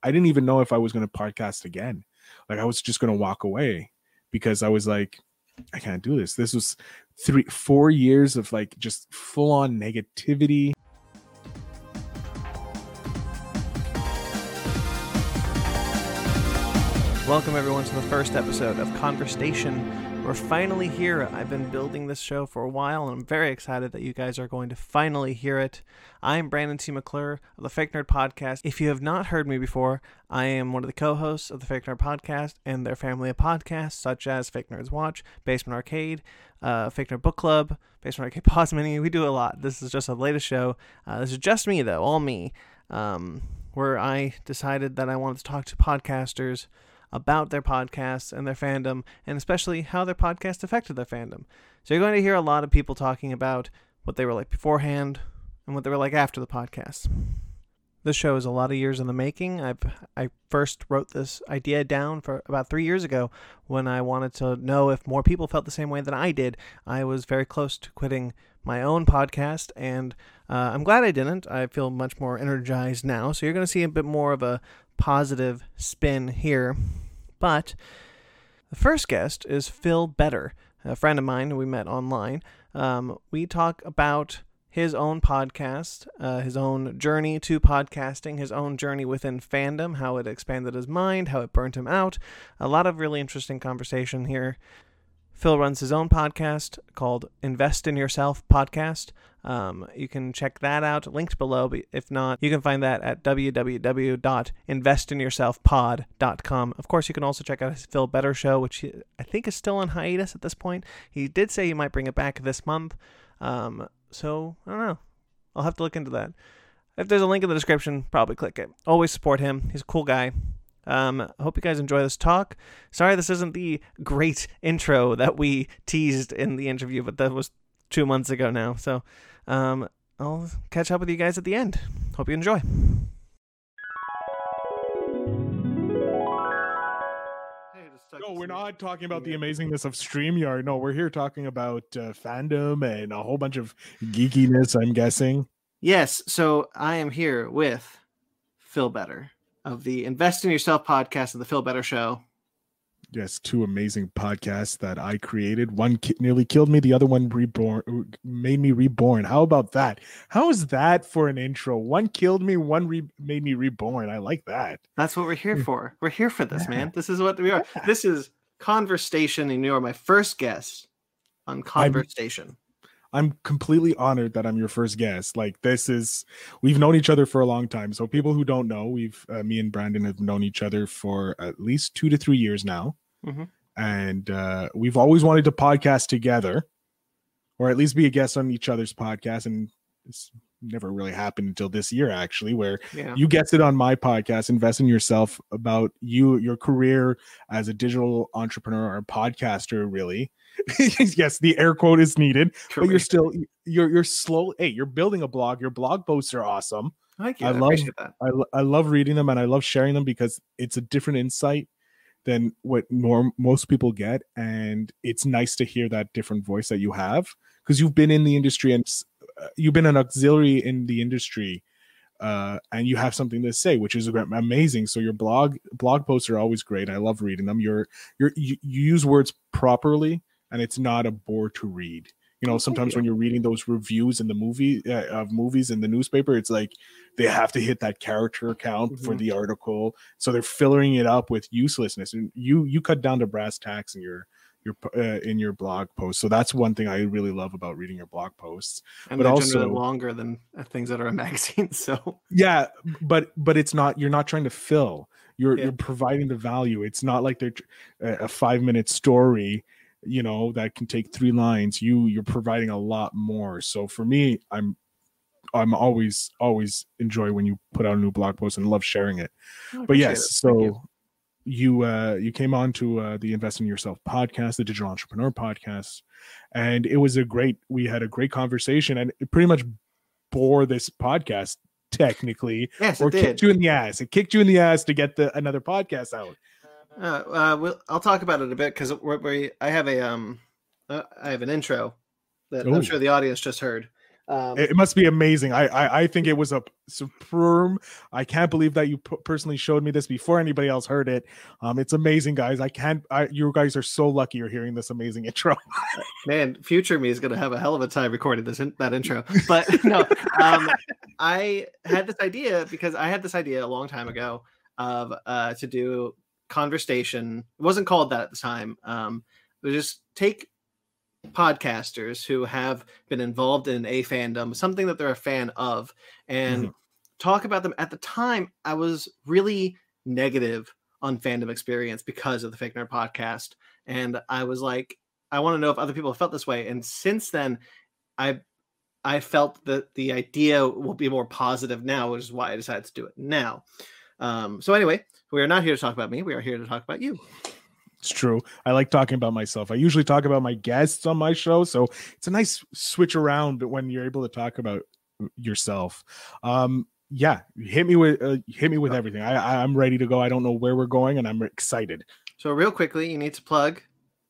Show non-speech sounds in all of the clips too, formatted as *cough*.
I didn't even know if I was going to podcast again. Like I was just going to walk away because I was like, I can't do this. This was three, four years of like just full on negativity. Welcome, everyone, to the first episode of Conversation. We're finally here. I've been building this show for a while, and I'm very excited that you guys are going to finally hear it. I'm Brandon T. McClure of the Fake Nerd Podcast. If you have not heard me before, I am one of the co hosts of the Fake Nerd Podcast and their family of podcasts, such as Fake Nerds Watch, Basement Arcade, uh, Fake Nerd Book Club, Basement Arcade *laughs* Pause Mini. We do a lot. This is just the latest show. Uh, this is just me, though, all me, um, where I decided that I wanted to talk to podcasters about their podcasts and their fandom, and especially how their podcast affected their fandom. So you're going to hear a lot of people talking about what they were like beforehand and what they were like after the podcast. This show is a lot of years in the making. I've I first wrote this idea down for about three years ago when I wanted to know if more people felt the same way that I did. I was very close to quitting my own podcast, and uh, I'm glad I didn't. I feel much more energized now. So you're going to see a bit more of a positive spin here. But the first guest is Phil Better, a friend of mine we met online. Um, we talk about his own podcast, uh, his own journey to podcasting, his own journey within fandom, how it expanded his mind, how it burnt him out. A lot of really interesting conversation here. Phil runs his own podcast called Invest in Yourself Podcast. Um, you can check that out, linked below. But if not, you can find that at www.investinyourselfpod.com. Of course, you can also check out his Phil Better show, which I think is still on hiatus at this point. He did say he might bring it back this month. Um, so, I don't know. I'll have to look into that. If there's a link in the description, probably click it. Always support him. He's a cool guy. Um, I hope you guys enjoy this talk. Sorry, this isn't the great intro that we teased in the interview, but that was two months ago now. So um, I'll catch up with you guys at the end. Hope you enjoy. No, we're not talking about the amazingness of StreamYard. No, we're here talking about uh, fandom and a whole bunch of geekiness, I'm guessing. Yes. So I am here with Phil Better of the Invest in Yourself podcast of the Phil Better Show. Yes, two amazing podcasts that I created. One ki- nearly killed me, the other one reborn made me reborn. How about that? How is that for an intro? One killed me, one re- made me reborn. I like that. That's what we're here hmm. for. We're here for this, yeah. man. This is what we are. Yeah. This is conversation, and you are my first guest on conversation. I'm, I'm completely honored that I'm your first guest. Like this is we've known each other for a long time. So people who don't know, we've uh, me and Brandon have known each other for at least 2 to 3 years now. Mm-hmm. And uh, we've always wanted to podcast together or at least be a guest on each other's podcast and it's never really happened until this year actually where yeah. you guessed it on my podcast invest in yourself about you your career as a digital entrepreneur or podcaster really *laughs* yes, the air quote is needed, but you're still you're you're slow. Hey, you're building a blog. Your blog posts are awesome. I, I love that. I, I love reading them and I love sharing them because it's a different insight than what norm most people get, and it's nice to hear that different voice that you have because you've been in the industry and uh, you've been an auxiliary in the industry uh, and you have something to say, which is amazing. So your blog blog posts are always great. I love reading them. You're you're you, you use words properly, and it's not a bore to read. You know, sometimes when you're reading those reviews in the movie uh, of movies in the newspaper, it's like they have to hit that character count mm-hmm. for the article, so they're filling it up with uselessness. And you you cut down to brass tacks in your your uh, in your blog post. So that's one thing I really love about reading your blog posts. And but also longer than uh, things that are in *laughs* magazines. So yeah, but but it's not. You're not trying to fill. You're yeah. you're providing the value. It's not like they're a five minute story you know that can take three lines you you're providing a lot more. So for me i'm i'm always always enjoy when you put out a new blog post and love sharing it. But yes it. so you. you uh you came on to uh the invest in yourself podcast the digital entrepreneur podcast and it was a great we had a great conversation and it pretty much bore this podcast technically yes, or kicked you in the ass. It kicked you in the ass to get the another podcast out uh, uh, we'll, I'll talk about it a bit because we I have a um uh, I have an intro that Ooh. I'm sure the audience just heard. Um, it must be amazing. I, I, I think it was a superb. I can't believe that you p- personally showed me this before anybody else heard it. Um, it's amazing, guys. I can't. I, you guys are so lucky you're hearing this amazing *laughs* intro. Man, future me is gonna have a hell of a time recording this in, that intro. *laughs* But no, um, I had this idea because I had this idea a long time ago of uh, to do conversation. It wasn't called that at the time. Um, but just take podcasters who have been involved in a fandom, something that they're a fan of, and mm-hmm. talk about them. At the time, I was really negative on fandom experience because of the Fake Nerd podcast. And I was like, I want to know if other people have felt this way. And since then, I I felt that the idea will be more positive now, which is why I decided to do it now. Um, so anyway, we are not here to talk about me. We are here to talk about you. It's true. I like talking about myself. I usually talk about my guests on my show, so it's a nice switch around when you're able to talk about yourself. Um, yeah, hit me with uh, hit me with everything. I, I'm ready to go. I don't know where we're going, and I'm excited. So, real quickly, you need to plug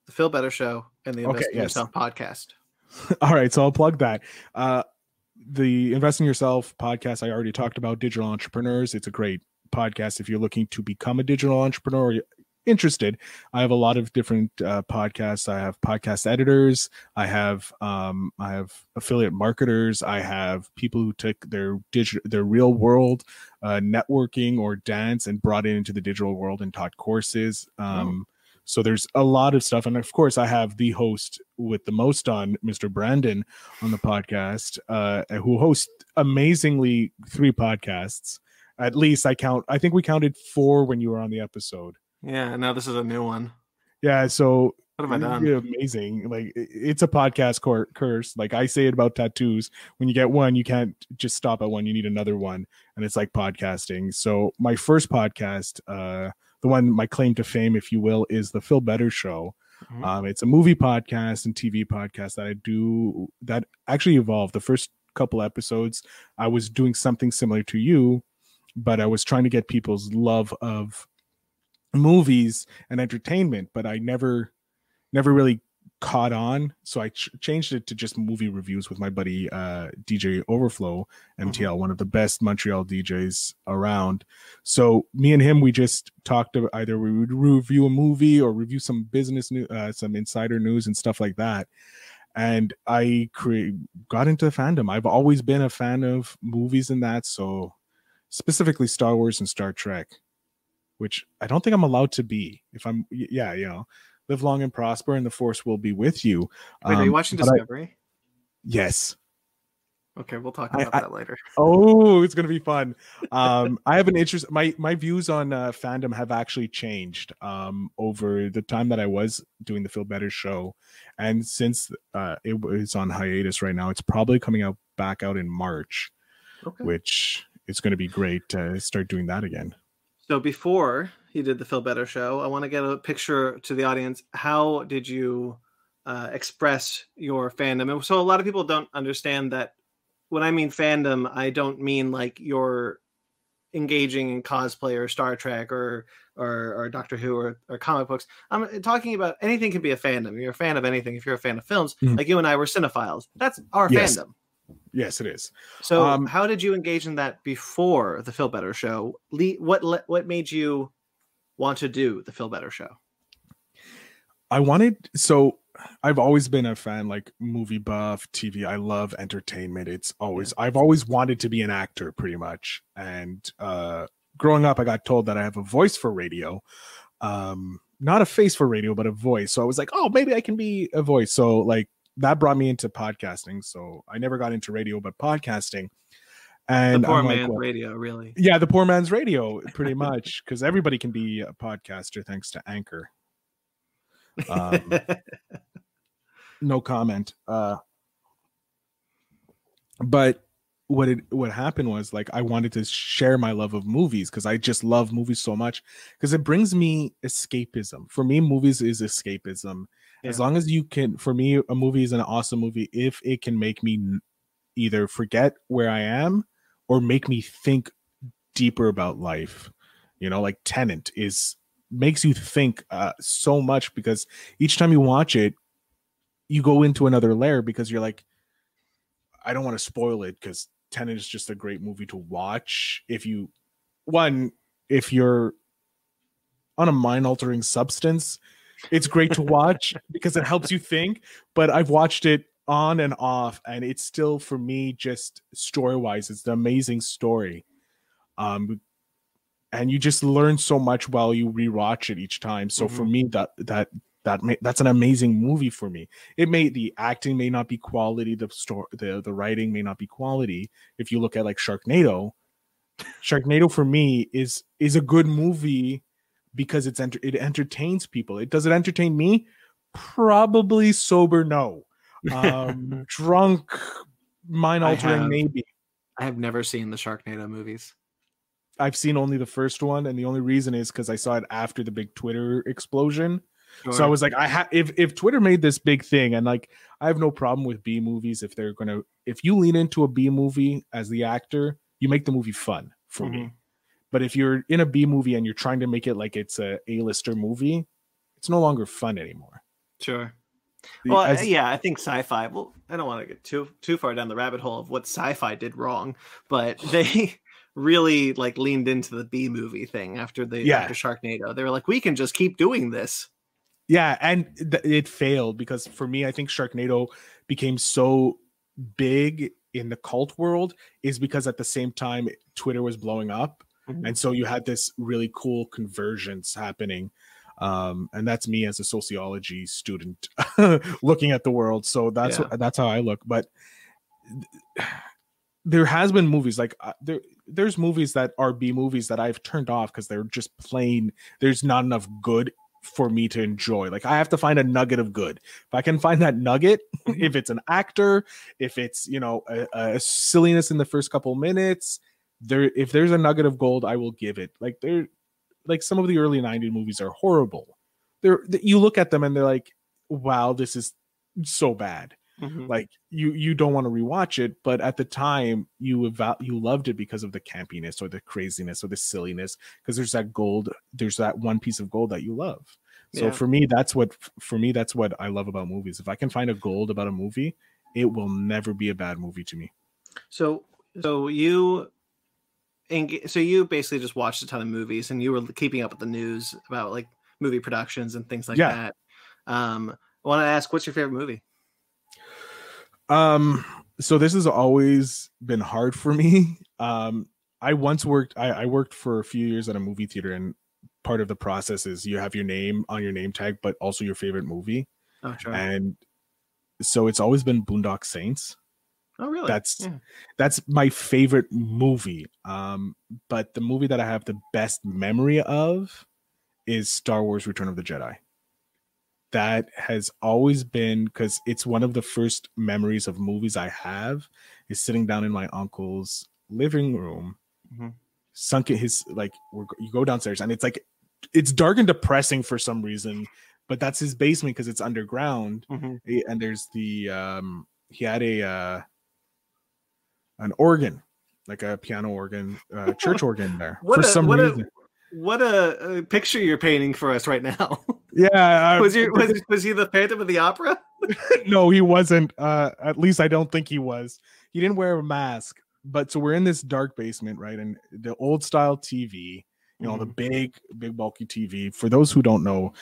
the Phil Better Show and the Invest okay, in yes. Yourself podcast. *laughs* All right, so I'll plug that. Uh, the Invest in Yourself podcast I already talked about. Digital entrepreneurs. It's a great podcast if you're looking to become a digital entrepreneur interested, I have a lot of different uh, podcasts. I have podcast editors. I have um, I have affiliate marketers. I have people who took their digital their real world uh, networking or dance and brought it into the digital world and taught courses. Um, oh. So there's a lot of stuff, and of course, I have the host with the most on, Mr. Brandon, on the podcast, uh, who hosts amazingly three podcasts. At least I count. I think we counted four when you were on the episode. Yeah, now this is a new one. Yeah, so what have I done? Amazing. Like it's a podcast cor- curse. Like I say it about tattoos. When you get one, you can't just stop at one. You need another one, and it's like podcasting. So my first podcast, uh, the one my claim to fame, if you will, is the Phil Better Show. Mm-hmm. Um, it's a movie podcast and TV podcast that I do that actually evolved. The first couple episodes, I was doing something similar to you, but I was trying to get people's love of movies and entertainment, but I never never really caught on. So i ch- changed it to just movie reviews with my buddy uh dj overflow mtl mm-hmm. one of the best montreal djs around. So me and him we just talked about either we would review a movie or review some business news uh, some insider news and stuff like that. And i create got into the fandom. I've always been a fan of movies and that so specifically star wars and star trek which I don't think I'm allowed to be. If I'm, yeah, you know, live long and prosper, and the force will be with you. Wait, um, are you um, watching Discovery? I, yes. Okay, we'll talk about I, that later. Oh, it's gonna be fun. *laughs* Um, I have an interest. My my views on uh, fandom have actually changed um, over the time that I was doing the Phil Better show, and since uh, it was on hiatus right now, it's probably coming out back out in March, okay. which it's going to be great to start doing that again. So before you did the Phil Better show, I want to get a picture to the audience. How did you uh, express your fandom? And so a lot of people don't understand that when I mean fandom, I don't mean like you're engaging in cosplay or Star Trek or or, or Doctor Who or, or comic books. I'm talking about anything can be a fandom. You're a fan of anything. If you're a fan of films, mm-hmm. like you and I were cinephiles, that's our yes. fandom. Yes, it is. So, um, how did you engage in that before the Phil Better show? What what made you want to do the Phil Better show? I wanted so I've always been a fan like movie buff, TV. I love entertainment. It's always yeah. I've always wanted to be an actor pretty much. And uh growing up I got told that I have a voice for radio. Um not a face for radio but a voice. So I was like, "Oh, maybe I can be a voice." So like that brought me into podcasting. So I never got into radio, but podcasting. And the poor man's like, well, radio, really. Yeah, the poor man's radio, pretty *laughs* much, because everybody can be a podcaster thanks to Anchor. Um, *laughs* no comment. Uh, but what it what happened was like I wanted to share my love of movies because I just love movies so much because it brings me escapism. For me, movies is escapism yeah. as long as you can for me a movie is an awesome movie if it can make me either forget where i am or make me think deeper about life you know like Tenet is makes you think uh, so much because each time you watch it you go into another layer because you're like I don't want to spoil it because Tenet is just a great movie to watch. If you one, if you're on a mind altering substance, it's great to watch because it helps you think. But I've watched it on and off, and it's still for me just story wise, it's an amazing story. Um, and you just learn so much while you rewatch it each time. So mm-hmm. for me, that that that may, that's an amazing movie for me. It may the acting may not be quality, the story, the the writing may not be quality. If you look at like Sharknado, Sharknado for me is is a good movie because it's enter- it entertains people. It does it entertain me? Probably sober, no. Um, *laughs* drunk, mind altering, maybe. I have never seen the Sharknado movies. I've seen only the first one, and the only reason is because I saw it after the big Twitter explosion. Sure. So I was like, I have if if Twitter made this big thing, and like I have no problem with B movies if they're gonna if you lean into a B movie as the actor, you make the movie fun for mm-hmm. me. But if you're in a B movie and you're trying to make it like it's a A-lister movie, it's no longer fun anymore. Sure. Well, As, yeah, I think sci-fi. Well, I don't want to get too too far down the rabbit hole of what sci-fi did wrong, but *laughs* they really like leaned into the B movie thing after the yeah. after Sharknado. They were like, we can just keep doing this. Yeah, and th- it failed because for me, I think Sharknado became so big in the cult world is because at the same time Twitter was blowing up, mm-hmm. and so you had this really cool convergence happening. Um, and that's me as a sociology student *laughs* looking at the world. So that's yeah. that's how I look. But there has been movies like uh, there there's movies that are B movies that I've turned off because they're just plain there's not enough good for me to enjoy. Like I have to find a nugget of good. If I can find that nugget, *laughs* mm-hmm. if it's an actor, if it's you know a, a, silliness in the first couple minutes, there if there's a nugget of gold, I will give it. Like there, like some of the early '90s movies are horrible. They're you look at them and they're like, wow, this is so bad. Mm-hmm. Like you you don't want to rewatch it, but at the time you eval- you loved it because of the campiness or the craziness or the silliness because there's that gold, there's that one piece of gold that you love. So yeah. for me, that's what for me that's what I love about movies. If I can find a gold about a movie, it will never be a bad movie to me. So so you and so you basically just watched a ton of movies and you were keeping up with the news about like movie productions and things like yeah. that. Um, I want to ask, what's your favorite movie? Um, so this has always been hard for me. Um, I once worked. I, I worked for a few years at a movie theater, and part of the process is you have your name on your name tag, but also your favorite movie. Oh, sure. And so it's always been Boondock Saints. Oh, really? That's yeah. that's my favorite movie. Um, but the movie that I have the best memory of is Star Wars: Return of the Jedi that has always been because it's one of the first memories of movies I have is sitting down in my uncle's living room, mm-hmm. sunk in his like you go downstairs and it's like it's dark and depressing for some reason, but that's his basement because it's underground mm-hmm. and there's the um he had a uh an organ like a piano organ, uh, church organ there *laughs* what for a, some reason. A, what a, a, picture you're painting for us right now. *laughs* Yeah, was, your, *laughs* was was he the Phantom of the Opera? no, he wasn't. Uh, at least I don't think he was. He didn't wear a mask. But so we're in this dark basement, right? And the old style TV, you know, mm-hmm. the big, big bulky TV. For those who don't know,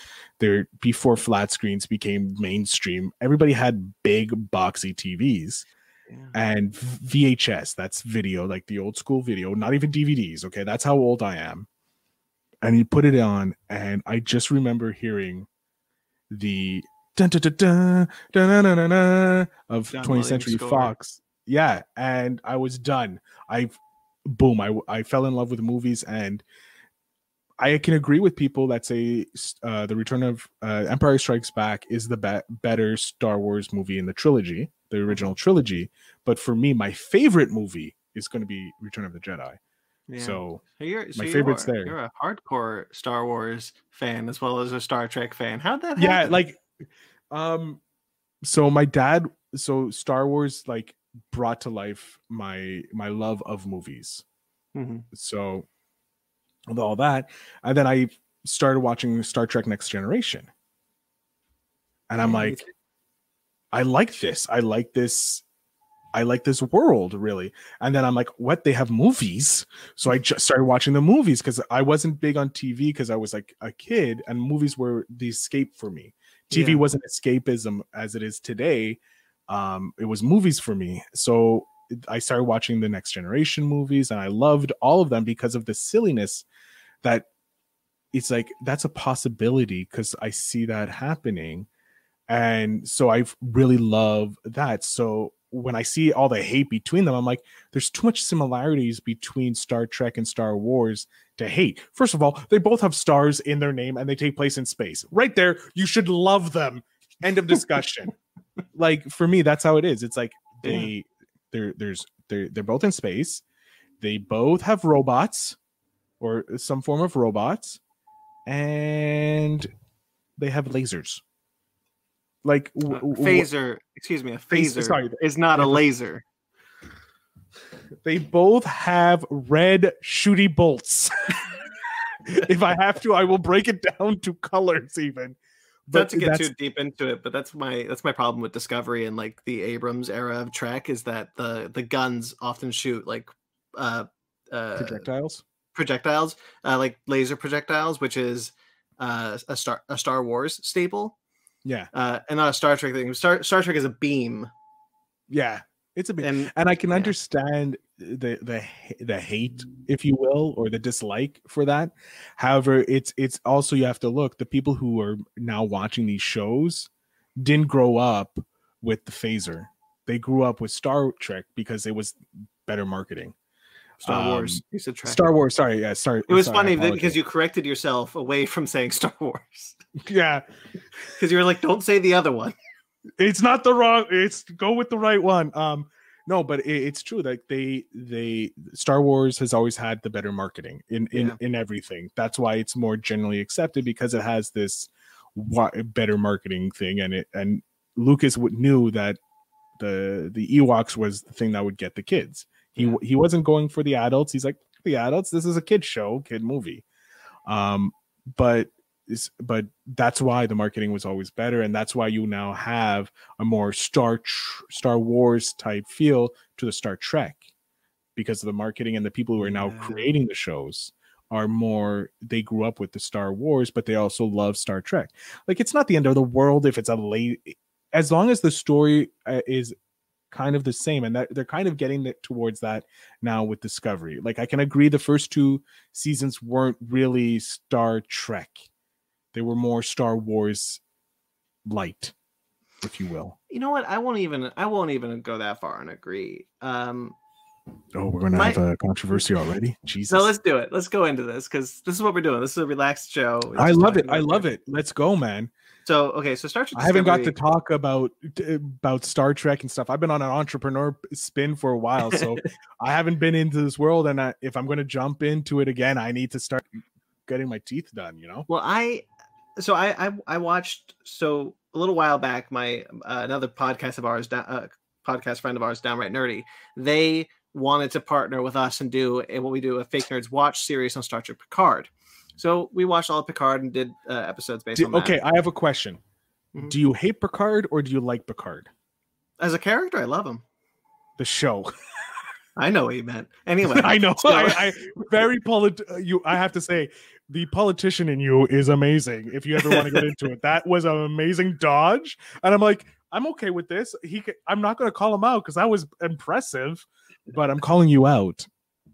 there before flat screens became mainstream, everybody had big boxy TVs. Yeah. And VHS, that's video, like the old school video, not even DVDs. Okay, that's how old I am and he put it on, and I just remember hearing the dun, dun, dun, dun, dun, dun, dun, of John 20th Williams Century. Fox. Yeah, and I was done. I boom, I I fell in love with movies, and I can agree with people that say uh, the Return of uh, Empire Strikes Back is the be- better Star Wars movie in the trilogy, the original trilogy. But for me, my favorite movie is going to be Return of the Jedi. Yeah. So, so, you're, so my favorites there. You're a hardcore Star Wars fan as well as a Star Trek fan. How'd that happen? yeah, like um so my dad so Star Wars like brought to life my my love of movies. Mm-hmm. So with all that, and then I started watching Star Trek Next Generation. And I'm like, I like this. I like this I like this world really. And then I'm like, what? They have movies. So I just started watching the movies because I wasn't big on TV because I was like a kid and movies were the escape for me. TV Yeah. wasn't escapism as it is today. Um, it was movies for me. So I started watching the next generation movies and I loved all of them because of the silliness that it's like that's a possibility because I see that happening. And so I really love that. So when I see all the hate between them, I'm like, there's too much similarities between Star Trek and Star Wars to hate. First of all, they both have stars in their name and they take place in space. Right there, you should love them. End of discussion. *laughs* like for me, that's how it is. It's like they they're there's they're they're both in space. They both have robots or some form of robots, and they have lasers. Like w- w- phaser, excuse me, a Phase- phaser sorry, is not a laser. they both have red shooty bolts. *laughs* if I have to, I will break it down to colors even. Not to get too deep into it, but that's my that's my problem with Discovery and like the Abrams era of Trek is that the the guns often shoot like uh uh projectiles. projectiles, uh, like laser projectiles, which is uh, a Star a Star Wars staple, Yeah, uh, and not a Star Trek thing. Star Star Trek is a beam, yeah, it's a beam. and and I can Yeah. understand the the the hate, if you will, or the dislike for that. However, it's it's also you have to look the people who are now watching these shows didn't grow up with the phaser. They grew up with Star Trek because it was better marketing. Star Wars. Um, You said Trek. Star Wars, sorry, yeah, sorry. it was sorry, funny that because you corrected yourself away from saying Star *laughs* Wars yeah, because you were like, "Don't say the other one." *laughs* it's not the wrong it's go with the right one um no but it, it's true like they they star wars has always had the better marketing in in Yeah. in everything that's why it's more generally accepted because it has this wa- better marketing thing and it and lucas w- knew that the the ewoks was the thing that would get the kids he he wasn't going for the adults. He's like the adults. This is a kid show kid movie. Um but is but that's why the marketing was always better and that's why you now have a more star star wars type feel to the star trek because of the marketing and the people who are now Yeah. creating the shows are more they grew up with the star wars but they also love star trek. Like it's not the end of the world if it's a late as long as the story uh, is kind of the same and that they're kind of getting it towards that now with discovery like i can agree the first two seasons weren't really star trek they were more star wars light if you will You know what? I won't even. I won't even go that far and agree. Um, oh we're gonna My- have a controversy already jesus so let's do it. Let's go into this because this is what we're doing. This is a relaxed show. It's i love it i love it let's go man So okay, so Star Trek. i haven't got to talk about about star trek and stuff i've been on an entrepreneur spin for a while so *laughs* i haven't been into this world and I, if i'm going to jump into it again i need to start getting my teeth done you know Well, I so I I, I watched so a little while back. My uh, another podcast of ours, uh, podcast friend of ours, downright nerdy. They wanted to partner with us and do what we do a fake nerds watch series on Star Trek Picard. So we watched all of Picard and did uh, episodes based Do- on that. okay i have a question Mhm. do you hate picard or do you like picard As a character, I love him. the show *laughs* I know what you meant. Anyway, *laughs* I know. so- *laughs* I, I very polit. uh, You, I have to say, the politician in you is amazing. If you ever want to get into it, that was an amazing dodge, and I'm like, I'm okay with this. He, I'm not going to call him out because that was impressive, but I'm calling you out.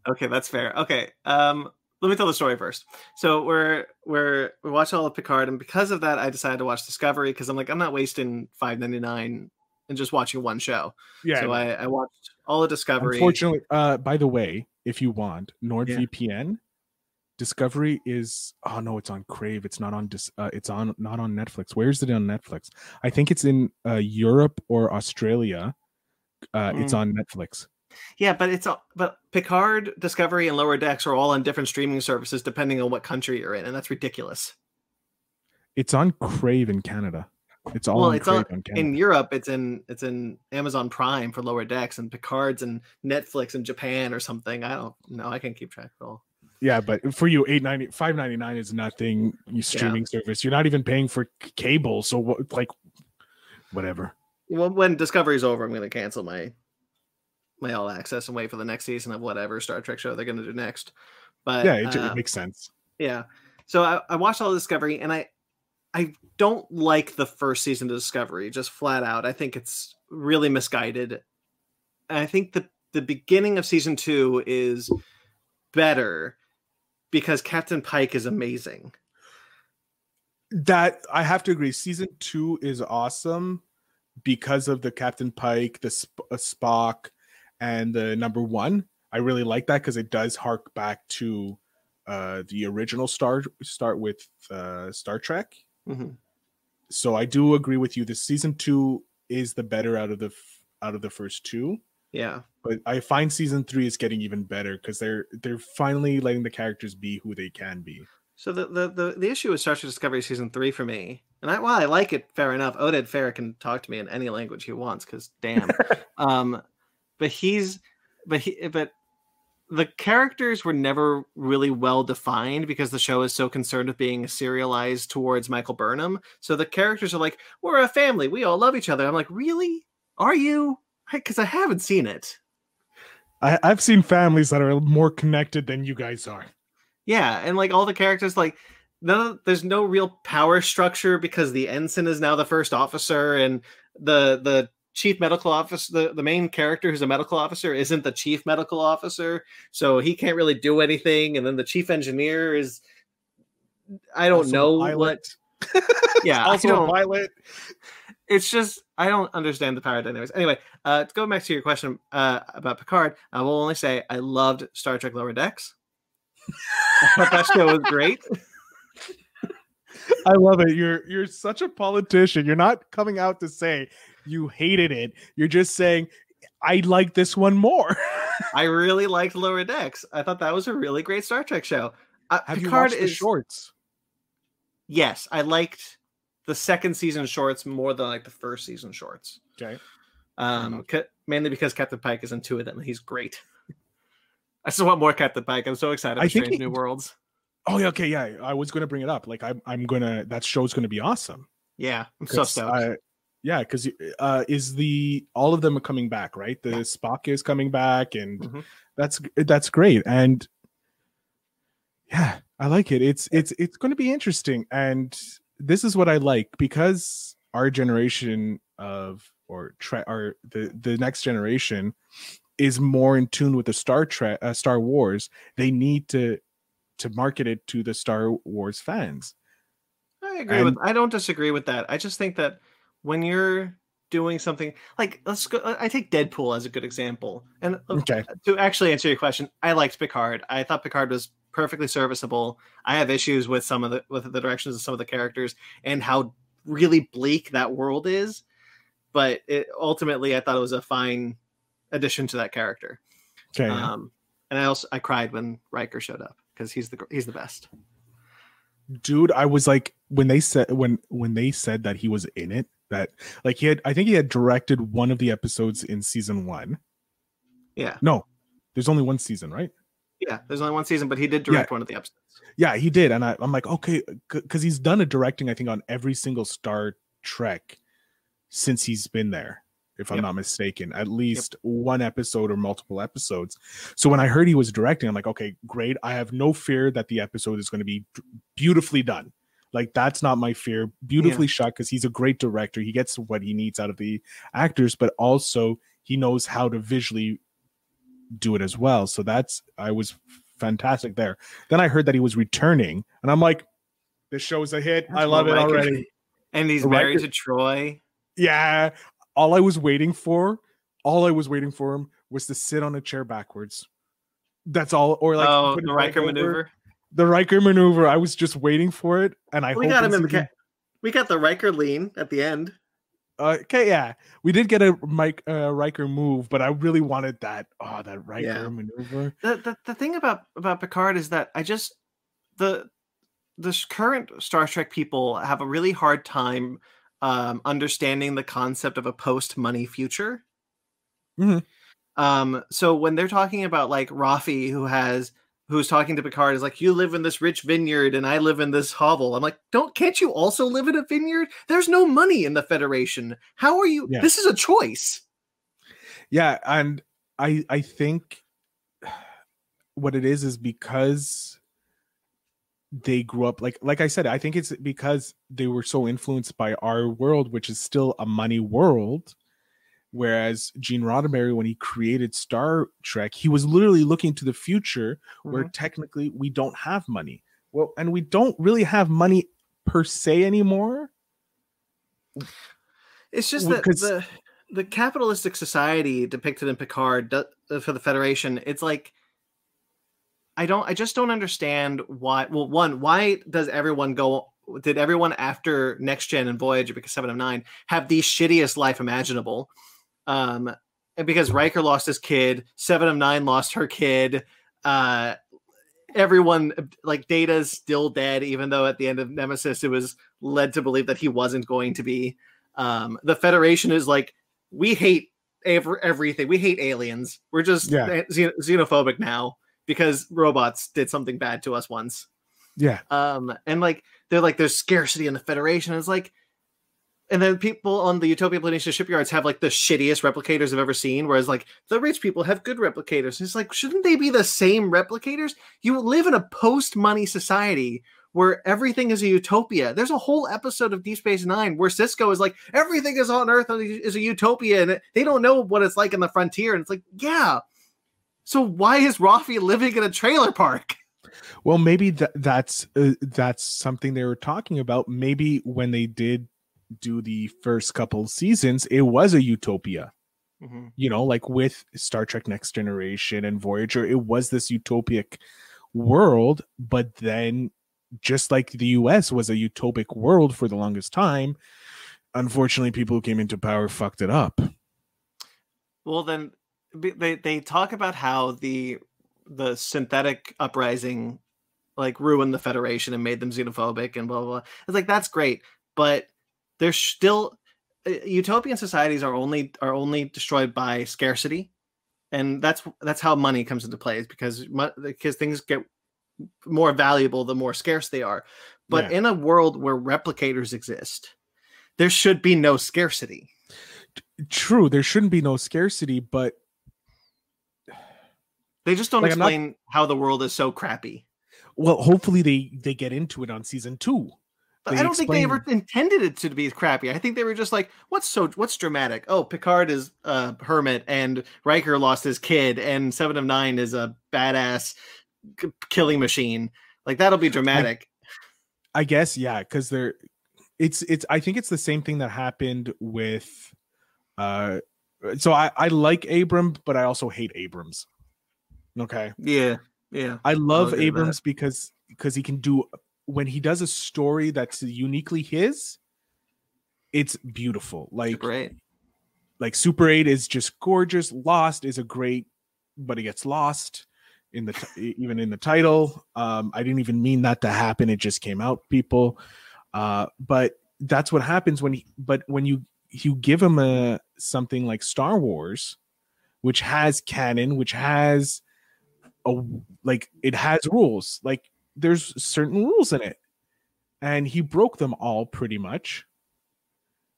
Okay, that's fair. Okay. Um let me tell the story first. So we're we're we watched all of Picard, and because of that, I decided to watch Discovery because I'm like, I'm not wasting five ninety nine and just watching one show. Yeah. So I, I watched all of Discovery. Unfortunately, uh, by the way, if you want NordVPN, Discovery is oh no, it's on Crave. It's not on dis, uh, it's on not on Netflix. Where is it on Netflix? I think it's in uh, Europe or Australia. Uh, It's Mm. on Netflix. Yeah, but it's all but Picard, Discovery, and Lower Decks are all on different streaming services depending on what country you're in, and that's ridiculous. It's on Crave in Canada. It's all Well, on it's Crave on- Canada. In Europe, it's in it's in Amazon Prime for Lower Decks, and Picard's and Netflix in Japan or something. I don't know. I can't keep track of all. yeah, but for you, eight ninety five ninety nine is nothing. You streaming service. You're not even paying for cable. So what? Like, whatever. Well, when Discovery's over, I'm going to cancel my my all access and wait for the next season of whatever Star Trek show they're going to do next. But yeah, it, uh, it makes sense. yeah. So I, I watched all Discovery, and I I don't like the first season of Discovery, just flat out. I think it's really misguided. And I think the the beginning of season two is better because Captain Pike is amazing. That I have to agree. Season two is awesome because of the Captain Pike, the Sp- uh, Spock, and the number one. I really like that because it does hark back to uh, the original Star start with uh, Star Trek. Mhm. So I do agree with you. The season two is the better out of the f- out of the first two, Yeah. but I find season three is getting even better because they're they're finally letting the characters be who they can be. So the, the the the issue with Star Trek Discovery season three for me, and I while I like it, fair enough. Oded Fehr can talk to me in any language he wants, because damn. *laughs* um, but he's but he but the characters were never really well defined because the show is so concerned with being serialized towards Michael Burnham. So the characters are like, we're a family, we all love each other. I'm like, really? Are you? Because I haven't seen it. I, I've seen families that are more connected than you guys are. Yeah, and like all the characters, like no, there's no real power structure because the ensign is now the first officer, and the the chief medical officer, the, the main character who's a medical officer, isn't the chief medical officer, so he can't really do anything. And then the chief engineer is, I don't Also know what. *laughs* Yeah, also a pilot. it's just I don't understand the power dynamics. Anyway, uh, to go back to your question uh, about Picard, I will only say I loved Star Trek Lower Decks. That show was great. *laughs* I love it. You're you're such a politician. You're not coming out to say you hated it. You're just saying I like this one more. *laughs* I really liked Lower Decks. I thought that was a really great Star Trek show. Uh, Have you Picard watched the is shorts? yes, I liked the second season shorts more than like the first season shorts. Okay. Um, ca- mainly because Captain Pike is in two of them. and He's great. *laughs* I still want more Captain Pike. I'm so excited I for think Strange he- New Worlds. Oh yeah, okay, yeah. I was gonna bring it up. Like I'm I'm gonna that show's gonna be awesome. Yeah, I'm so stoked. I- yeah, because uh is the all of them are coming back, right? The Yeah. Spock is coming back, and Mhm. that's that's great. And yeah, I like it. It's it's it's going to be interesting. And this is what I like because our generation of or tre- or the the next generation is more in tune with the Star Trek, uh, Star Wars. They need to to market it to the Star Wars fans. I agree And- with. I don't disagree with that. I just think that when you're doing something like let's go. I take Deadpool as a good example. And uh, Okay. to actually answer your question, I liked Picard. I thought Picard was perfectly serviceable. I have issues with some of the with the directions of some of the characters and how really bleak that world is. But it ultimately, I thought it was a fine addition to that character. Okay. Um, and I also I cried when Riker showed up because he's the he's the best. dude i was like when they said when when they said that he was in it that like he had i think he had directed one of the episodes in season one. Yeah, no there's only one season right? Yeah. There's only one season, but he did direct one of the episodes. yeah he did and I, i'm like okay because he's done a directing i think on every single star trek since he's been there if i'm Yep. not mistaken at least one episode or multiple episodes. So when i heard he was directing i'm like okay great. I have no fear that the episode is going to be beautifully done like that's not my fear. Beautifully shot because he's a great director. He gets what he needs out of the actors but also he knows how to visually do it as well. So that's i was fantastic there. Then i heard that he was returning and i'm like this show show's a hit. I love it already. *laughs* And he's Riker- married to Troi. yeah. All i was waiting for all i was waiting for him was to sit on a chair backwards. That's all or like oh, the Riker maneuver. The Riker maneuver. I was just waiting for it, and I We hope got him in the ca- we got the Riker lean at the end. Uh, okay, yeah, we did get a Mike uh, Riker move, but I really wanted that. Oh, that Riker Yeah. maneuver. The, the the thing about about Picard is that I just the the current Star Trek people have a really hard time um, understanding the concept of a post money future. Mhm. Um, so when they're talking about like Raffi, who has who's talking to Picard, is like, "You live in this rich vineyard, and I live in this hovel." I'm like, "Don't can't you also live in a vineyard? There's no money in the Federation. How are you? Yeah. This is a choice." Yeah, and I I think what it is is because they grew up like like I said, I think it's because they were so influenced by our world, which is still a money world. Whereas Gene Roddenberry, when he created Star Trek, he was literally looking to the future where Mhm. technically we don't have money. Well, and we don't really have money per se anymore. It's just that the the capitalistic society depicted in Picard uh, for the Federation, it's like I don't I just don't understand why well one why does everyone go did everyone after Next Gen and Voyager because 7 of 9 have the shittiest life imaginable? Um and because Riker lost his kid, 7 of 9 lost her kid, uh everyone like Data's still dead even though at the end of Nemesis it was led to believe that he wasn't going to be. Um the federation is like we hate ev- everything. We hate aliens. We're just Yeah. xen- xenophobic now because robots did something bad to us once. Yeah. um and like they're like there's scarcity in the federation. It's like and then people on the utopia planitia shipyards have like the shittiest replicators i've ever seen whereas like the rich people have good replicators. And it's like shouldn't they be the same replicators? You live in a post-money society where everything is a utopia. There's a whole episode of deep space nine where Sisko is like everything is on earth is a utopia and they don't know what it's like in the frontier and it's like yeah. So why is Raffi living in a trailer park? Well, maybe that that's uh, that's something they were talking about. Maybe when they did do the first couple seasons, it was a utopia. Mm-hmm. You know, like with Star Trek Next Generation and Voyager, it was this utopic world, but then just like the US was a utopic world for the longest time, unfortunately people who came into power fucked it up. Well, then they they talk about how the the synthetic uprising like ruined the Federation and made them xenophobic and blah blah. blah. It's like that's great, but there's still uh, utopian societies are only are only destroyed by scarcity, and that's that's how money comes into play. Is because because things get more valuable the more scarce they are. But Yeah. in a world where replicators exist, there should be no scarcity. True, there shouldn't be no scarcity, but They just don't Like, I'm not- explain how the world is so crappy. well, hopefully they they get into it on season 2. But They I don't think they ever intended it to be crappy. I think they were just like, "What's so what's dramatic? Oh, Picard is a hermit, and Riker lost his kid, and Seven of Nine is a badass k- killing machine. Like that'll be dramatic." I guess yeah, because they're it's it's I think it's the same thing that happened with uh so I I like Abram, but I also hate Abrams. Okay. yeah, yeah. I love agree with that. Abrams because because he can do when he does a story that's uniquely his, it's beautiful. Like Great. like Super 8 is just gorgeous. Lost is a great, but it gets lost in the t- even in the title. Um, I didn't even mean that to happen. It just came out, people. Uh, but that's what happens when he, but when you you give him a something like Star Wars, which has canon, which has a like it has rules. Like there's certain rules in it. And he broke them all pretty much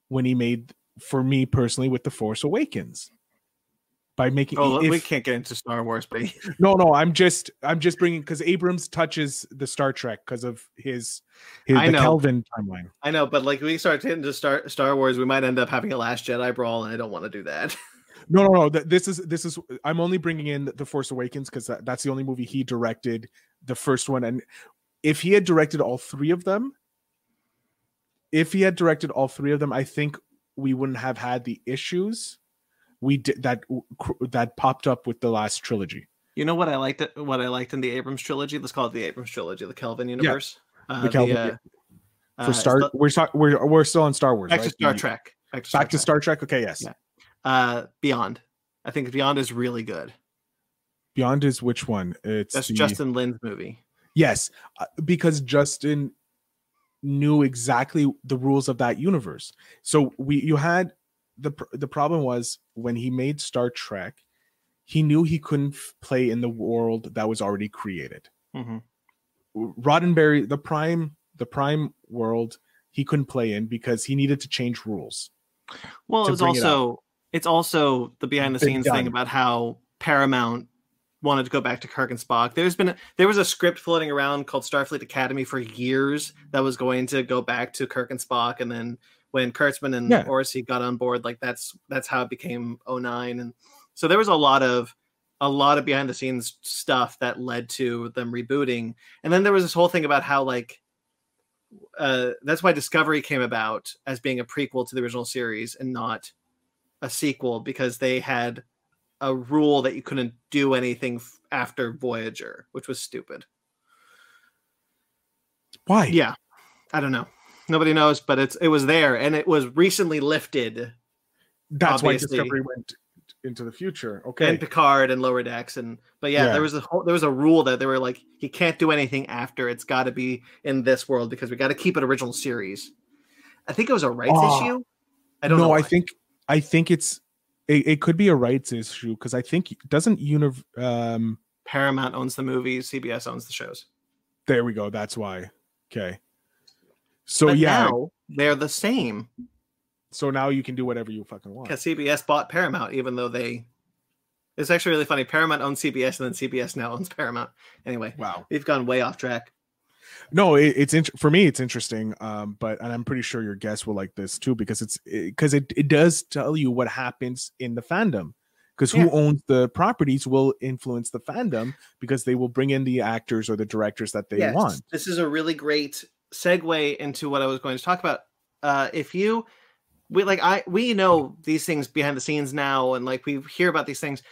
when he made for me personally with the Force Awakens by making Oh, if- we can't get into Star Wars, but no no I'm just I'm just bringing because Abrams touches the Star Trek because of his his I the know. Kelvin timeline. I know, but like we start getting into Star Star Wars, we might end up having a Last Jedi brawl, and I don't want to do that. *laughs* No no no th- this is this is I'm only bringing in the Force Awakens because that, that's the only movie he directed the first one and if he had directed all three of them if he had directed all three of them I think we wouldn't have had the issues we did that that popped up with the last trilogy. You know what I liked? What I liked in the Abrams trilogy? Let's call it the Abrams trilogy, the Kelvin universe. Uh, The Kelvin- uh, For uh, Star, Sta- we're we're we're still on Star Wars. back to? Star Trek. Back to Back to Star Trek. Okay, yes. Yeah. Uh, Beyond. I think Beyond is really good. Beyond is which one? It's That's the, Justin Lin's movie. Yes, uh, because Justin knew exactly the rules of that universe. So we you had the the problem was when he made Star Trek, he knew he couldn't f- play in the world that was already created. Mhm. Roddenberry, the prime the prime world, he couldn't play in because he needed to change rules. Well, it up. also it's also the behind the Big scenes thing about how Paramount wanted to go back to Kirk and Spock. There's been a, there was a script floating around called Starfleet Academy for years that was going to go back to Kirk and Spock, and then when Kurtzman and Yeah. Orci got on board, like that's that's how it became 09. and so there was a lot of a lot of behind the scenes stuff that led to them rebooting, and then there was this whole thing about how like. Uh, that's why Discovery came about as being a prequel to the original series and not a sequel because they had a rule that you couldn't do anything f- after Voyager, which was stupid. Why? Yeah, I don't know. Nobody knows, but it's it was there, and it was recently lifted. That's why obviously. Discovery went into the future. Okay. And Picard and Lower Decks, and but yeah, Yeah. there was a whole, there was a rule that they were like, you can't do anything after. It's got to be in this world because we got to keep it original series. I think it was a rights Oh. issue. I don't no, know. I think I think it's it, it could be a rights issue because I think doesn't univ um Paramount owns the movies, CBS owns the shows. there we go. That's why. Okay. So but yeah, now they're the same so now you can do whatever you fucking want. because CBS bought Paramount, even though they. It's actually really funny. Paramount owns CBS, and then CBS now owns Paramount. Anyway, Wow. we've gone way off track. No, it, it's int- for me. It's interesting, um, but and I'm pretty sure your guests will like this too because it's because it, it does tell you what happens in the fandom. Because who Yeah. owns the properties will influence the fandom because they will bring in the actors or the directors that they Yes, want. This is a really great segue into what I was going to talk about. Uh, if you, we like, I we know these things behind the scenes now, and like we hear about these things.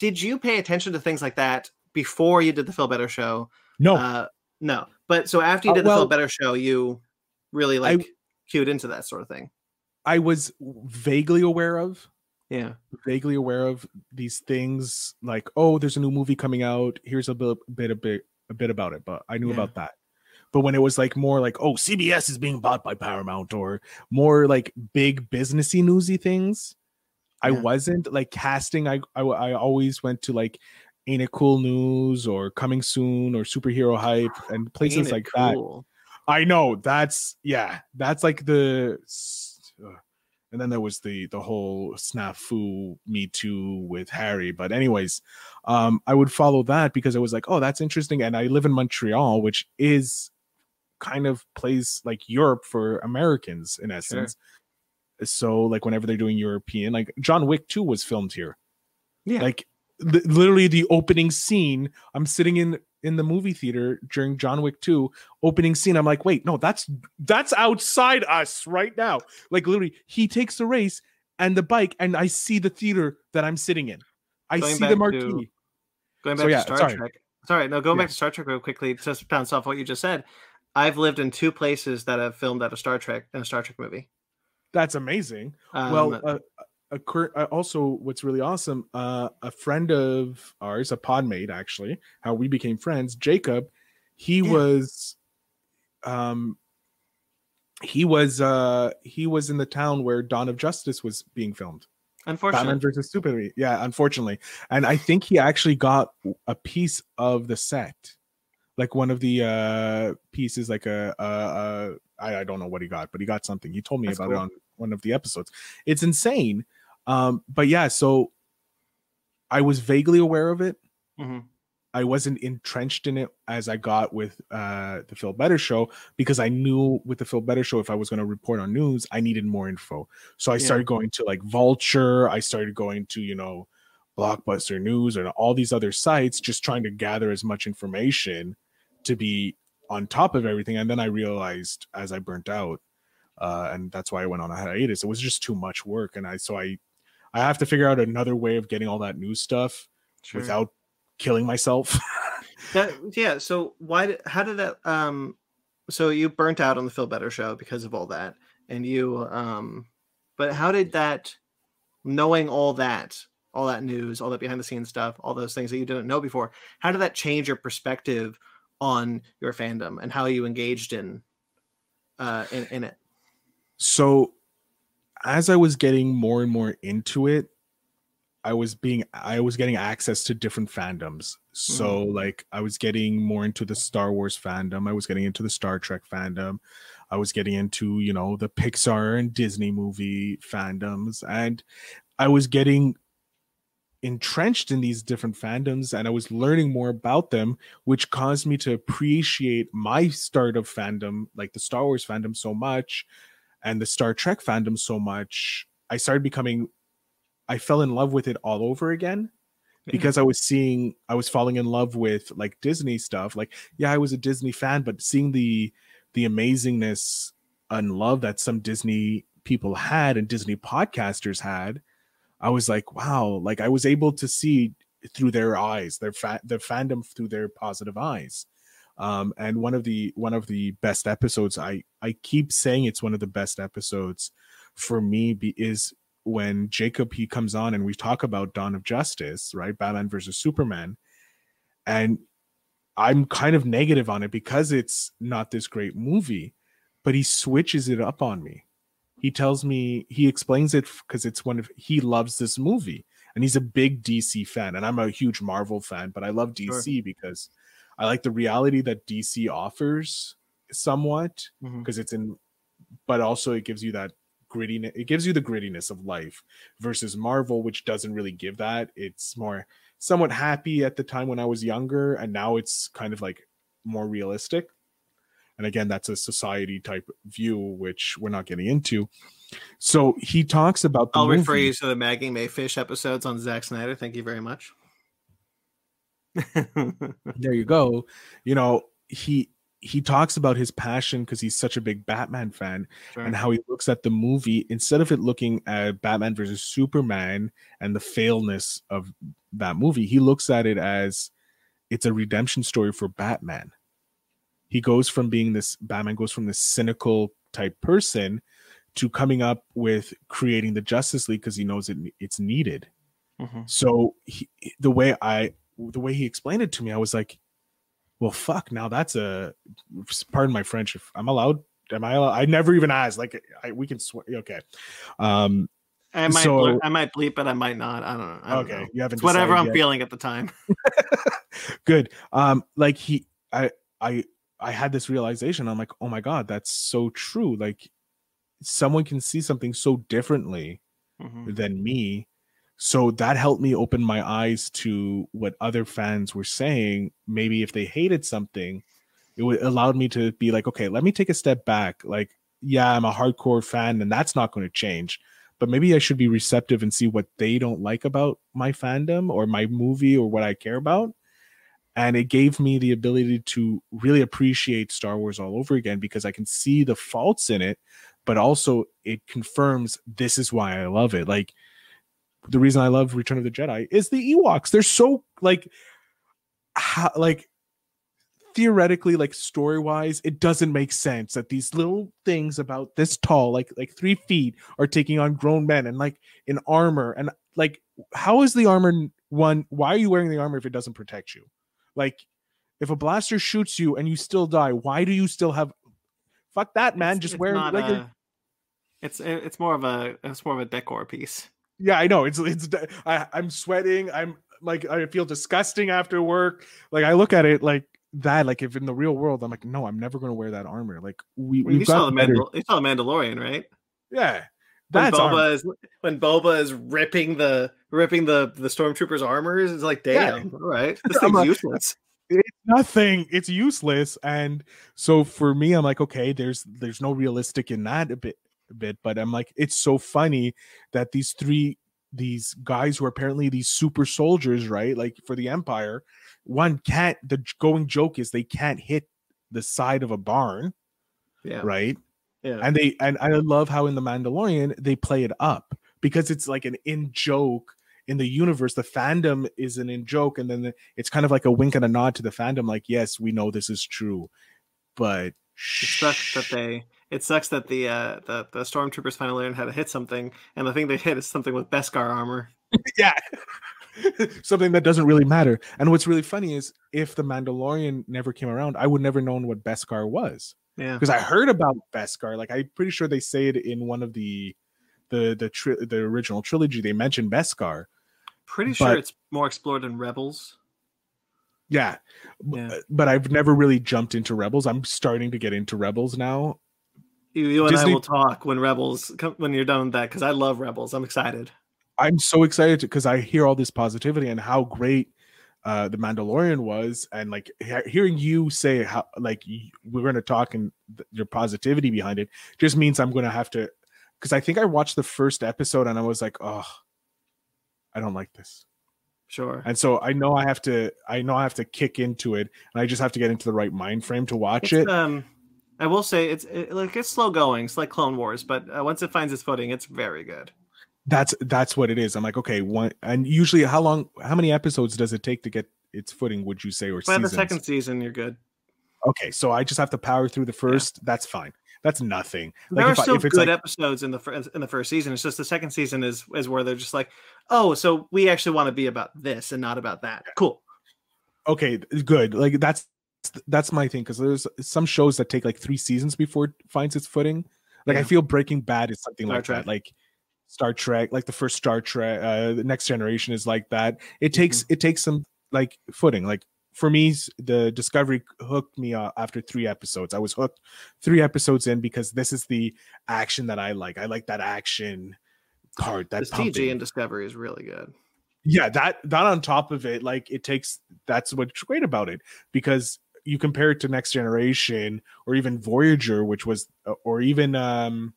Did you pay attention to things like that before you did the Phil Better show? No, Uh, no, but so after you Uh, did the well, Phil Better show, you really I- like cued into that sort of thing. I was vaguely aware of Yeah, vaguely aware of these things like oh there's a new movie coming out here's a bit, bit a bit a bit about it but i knew Yeah. about that but when it was like more like oh cbs is being bought by paramount or more like big businessy newsy things i wasn't like casting I, I i always went to like ain't it cool news or coming soon or superhero hype and places like that? I know that's yeah, that's like the s- and then there was the the whole snafu me too with Harry. But anyways, um I would follow that because it was like, oh, that's interesting. And I live in Montreal, which is kind of plays like Europe for Americans in essence. So like whenever they're doing European, like John Wick 2 was filmed here. Yeah. Like li- literally the opening scene, I'm sitting in in the movie theater during John Wick 2 opening scene. I'm like, wait, no, that's that's outside us right now. Like literally, he takes the race and the bike, and I see the theater that I'm sitting in. I Going see the to- marquee. Going So, back yeah, to Star sorry. Trek. Sorry, no, going Yeah. back to Star Trek real quickly, just to bounce off what you just said. I've lived in two places that have filmed out of Star Trek in a Star Trek movie. That's amazing. Um, well, a uh, also what's really awesome, uh, a friend of ours, a podmate actually, how we became friends, Jacob, he Yeah. was, um, he was uh he was in the town where Dawn of Justice was being filmed. unfortunately, Batman versus Superman. Yeah, unfortunately, and I think he actually got a piece of the set, like one of the uh pieces, like a, a I, I don't know what he got, but he got something. He told me That's about it on one of the episodes. It's insane. Um, but yeah, so I was vaguely aware of it. Mhm. I wasn't entrenched in it as I got with uh the Phil Better show because I knew with the Phil Better show if I was going to report on news, I needed more info. So I Yeah. started going to like Vulture, I started going to, you know, Blockbuster News and all these other sites just trying to gather as much information to be on top of everything and then I realized as I burnt out uh and that's why I went on a hiatus. It was just too much work and I so I I have to figure out another way of getting all that news stuff Sure. without killing myself. *laughs* That, yeah. So why? Did, how did that? Um. So you burnt out on the Phil Better show because of all that, and you. Um. But how did that? Knowing all that, all that news, all that behind the scenes stuff, all those things that you didn't know before, how did that change your perspective on your fandom and how you engaged in, uh, in, in it? so as I was getting more and more into it, I was being I was getting access to different fandoms. So mm-hmm. like I was getting more into the Star Wars fandom, I was getting into the Star Trek fandom, I was getting into, you know, the Pixar and Disney movie fandoms. And I was getting entrenched in these different fandoms and I was learning more about them, which caused me to appreciate my start of fandom, like the Star Wars fandom, so much and the Star Trek fandom so much. I started becoming, I fell in love with it all over again because I was seeing, I was falling in love with like Disney stuff. Like, yeah, I was a Disney fan, but seeing the, the amazingness and love that some Disney people had and Disney podcasters had, I was like, wow, like I was able to see through their eyes, their fa- their fandom through their positive eyes. Um, and one of the one of the best episodes, I I keep saying it's one of the best episodes for me be, is when Jacob he comes on and we talk about Dawn of Justice, right? Batman versus Superman. And I'm kind of negative on it because it's not this great movie, but he switches it up on me he tells me he explains it because it's one of he loves this movie and he's a big DC fan and I'm a huge Marvel fan, but I love DC sure. because I like the reality that DC offers somewhat because mm-hmm. it's in but also it gives you that grittiness it gives you the grittiness of life versus Marvel which doesn't really give that. It's more somewhat happy at the time when I was younger and now it's kind of like more realistic and again that's a society type view which we're not getting into so he talks about i'll movie. refer you to the maggie Mae Fish episodes on Zack snyder thank you very much there you go you know he he talks about his passion because he's such a big batman fan sure. and how he looks at the movie instead of it looking at batman versus superman and the failness of that movie he looks at it as it's a redemption story for batman he goes from being this Batman goes from this cynical type person to coming up with creating the Justice League because he knows it it's needed. Mm-hmm. So he, the way I the way he explained it to me, I was like, "Well, fuck! Now that's a pardon my French. If I'm allowed, am I? Allowed? I never even asked. Like, I, we can swear. Okay. Um, I might, so, bleep, I might bleep it. I might not. I don't know. I don't okay, know. you haven't. It's whatever I'm yet. feeling at the time. *laughs* *laughs* Good. Um, like he, I, I I had this realization. I'm like, oh my God, that's so true. Like someone can see something so differently mm-hmm. than me. So that helped me open my eyes to what other fans were saying. Maybe if they hated something, it allowed me to be like, okay, let me take a step back. Like, yeah, I'm a hardcore fan, and that's not going to change. But maybe I should be receptive and see what they don't like about my fandom or my movie or what I care about and it gave me the ability to really appreciate Star Wars all over again because I can see the faults in it, but also it confirms this is why I love it. Like the reason I love Return of the Jedi is the Ewoks. They're so like how, like theoretically like story wise it doesn't make sense that these little things about this tall like like three feet are taking on grown men and like in armor and like how is the armor one why are you wearing the armor if it doesn't protect you like, if a blaster shoots you and you still die, why do you still have? Fuck that, man. It's, Just it's wear like. A... It's it's more of a it's more of a decor piece. Yeah, I know. It's it's. I, I'm sweating. I'm like I feel disgusting after work. Like I look at it like that. Like if in the real world, I'm like, no, I'm never going to wear that armor. Like we we you saw the Mandal- you saw Mandalorian, right? Yeah, that's when Boba armor. is when Boba is ripping the ripping the the stormtroopers' armors. It's like, damn, yeah. all right, *laughs* this thing's like, useless. *laughs* It's nothing. It's useless. And so for me, I'm like, okay, there's there's no realistic in that a bit bit, but I'm like, it's so funny that these three these guys who are apparently these super soldiers, right? Like for the Empire, one can't. The going joke is they can't hit the side of a barn, yeah, right. Yeah. And they and I love how in the Mandalorian they play it up because it's like an in joke in the universe. The fandom is an in joke, and then the, it's kind of like a wink and a nod to the fandom, like, yes, we know this is true, but it sucks that they. It sucks that the uh, the the stormtroopers finally learned how to hit something, and the thing they hit is something with Beskar armor. *laughs* yeah. *laughs* something that doesn't really matter. And what's really funny is if the Mandalorian never came around, I would never known what Beskar was. Yeah. Because I heard about Beskar. Like I'm pretty sure they say it in one of the the the tri- the original trilogy. They mentioned Beskar. Pretty but, sure it's more explored in Rebels. Yeah. yeah. But I've never really jumped into Rebels. I'm starting to get into Rebels now. You, and Disney... I will talk when Rebels come when you're done with that because I love Rebels. I'm excited. I'm so excited because I hear all this positivity and how great uh the Mandalorian was, and like he- hearing you say how like we're going to talk and th- your positivity behind it just means I'm going to have to because I think I watched the first episode and I was like, oh, I don't like this, Sure. and so I know I have to I know I have to kick into it, and I just have to get into the right mind frame to watch It's, it. um, I will say it's it, like it's slow going. It's like Clone Wars, but uh, once it finds its footing, it's very good. that's that's what it is. I'm like, okay, one and usually how long how many episodes does it take to get its footing, would you say, or By the second season, you're good. Okay, so I just have to power through the first. That's fine. That's nothing. there Like are if, I, still it's good like episodes in the fir- in the first season. It's just the second season is is where they're just like, oh, so we actually want to be about this and not about that. Cool. okay, good. Like that's that's my thing because there's some shows that take like three seasons before it finds its footing. Like I feel Breaking Bad is something Star like Trek. that. Like Star Trek, like the first Star Trek, uh, the Next Generation is like that. It takes Mm-hmm. it takes some like footing. Like for me, the Discovery hooked me uh, after three episodes. I was hooked three episodes in because this is the action that I like. I like that action part. That pumping. in Discovery is really good. yeah that that on top of it like it takes that's what's great about it because you compare it to next generation or even voyager which was uh, or even um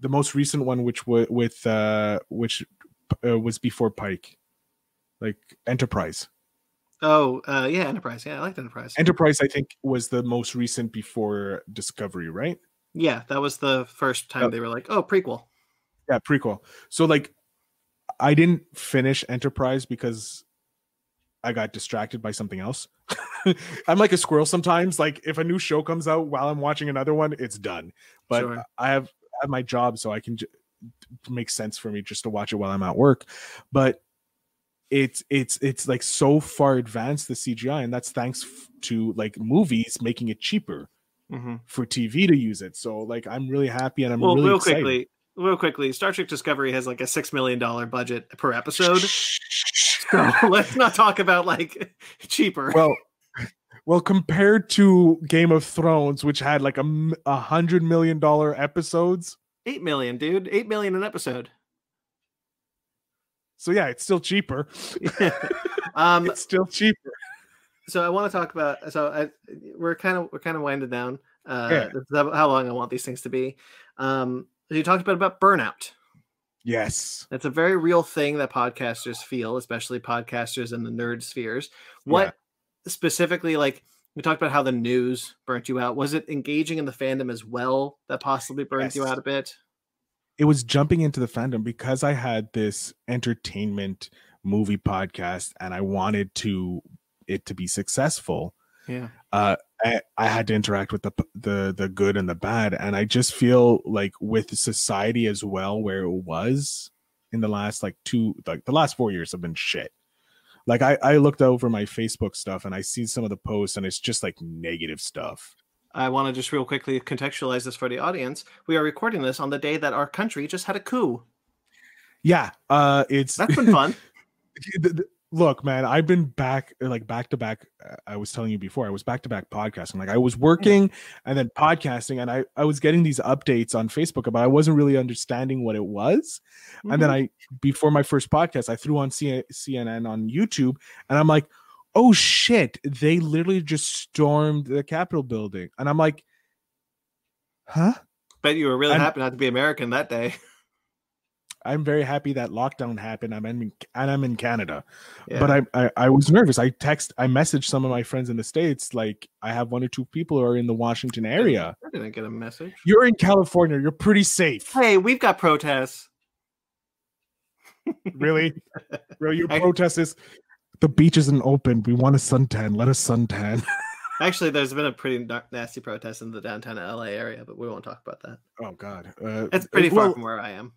the most recent one which was with uh which uh, was before pike like enterprise Oh, uh, yeah, Enterprise. Yeah, I liked Enterprise. enterprise i think was the most recent before discovery right yeah, that was the first time Oh. they were like, oh, prequel. yeah prequel so like i didn't finish enterprise because i got distracted by something else *laughs* i'm like a squirrel sometimes like if a new show comes out while i'm watching another one it's done but Sure. i have I have my job so i can j- it makes sense for me just to watch it while i'm at work but it's it's it's like so far advanced the cgi and that's thanks f- to like movies making it cheaper hmm for tv to use it so like i'm really happy and i'm Well, really real excited. quickly, real quickly, Star Trek Discovery has like a six million dollar budget per episode. So *laughs* let's not talk about like cheaper. well well compared to game of thrones which had like a, a hundred million dollar episodes Eight million, dude. Eight million an episode. so yeah it's still cheaper *laughs* *laughs* um, it's still cheaper so I want to talk about. So I, we're kind of we're kind of winding down. Uh, Yeah. how how long I want these things to be. Um, you talked about about burnout. Yes It's a very real thing that podcasters feel, especially podcasters in the nerd spheres. What specifically, like we talked about how the news burnt you out. Was it engaging in the fandom as well that possibly burned you out a bit? it was jumping into the fandom because i had this entertainment movie podcast and i wanted to it to be successful Yeah. uh I, I had to interact with the the the good and the bad and i just feel like with society as well where it was in the last like two like the last four years have been shit like i i looked over my facebook stuff and i see some of the posts and it's just like negative stuff I want to just real quickly contextualize this for the audience. We are recording this on the day that our country just had a coup. yeah uh it's That's been fun. *laughs* look man i've been back like back to back uh, i was telling you before i was back to back podcasting. Like i was working and then podcasting and i i was getting these updates on facebook but i wasn't really understanding what it was. And then Mhm. i before my first podcast i threw on cnn on youtube and i'm like oh shit they literally just stormed the capitol building. And i'm like huh? Bet you were really I'm- happy not to be American that day. *laughs* i'm very happy that lockdown happened. I'm in and i'm in canada. Yeah. but I, I i was nervous. I text i messaged some of my friends in the states like i have one or two people who are in the washington area. I didn't get a message. you're in california. You're pretty safe. Hey, we've got protests. *laughs* really? Really? Your *laughs* I- protest is the beach isn't open. We want a suntan. Let us suntan. *laughs* Actually, there's been a pretty nasty protest in the downtown LA area, but we won't talk about that. oh god. Uh, It's pretty far well, from where I am.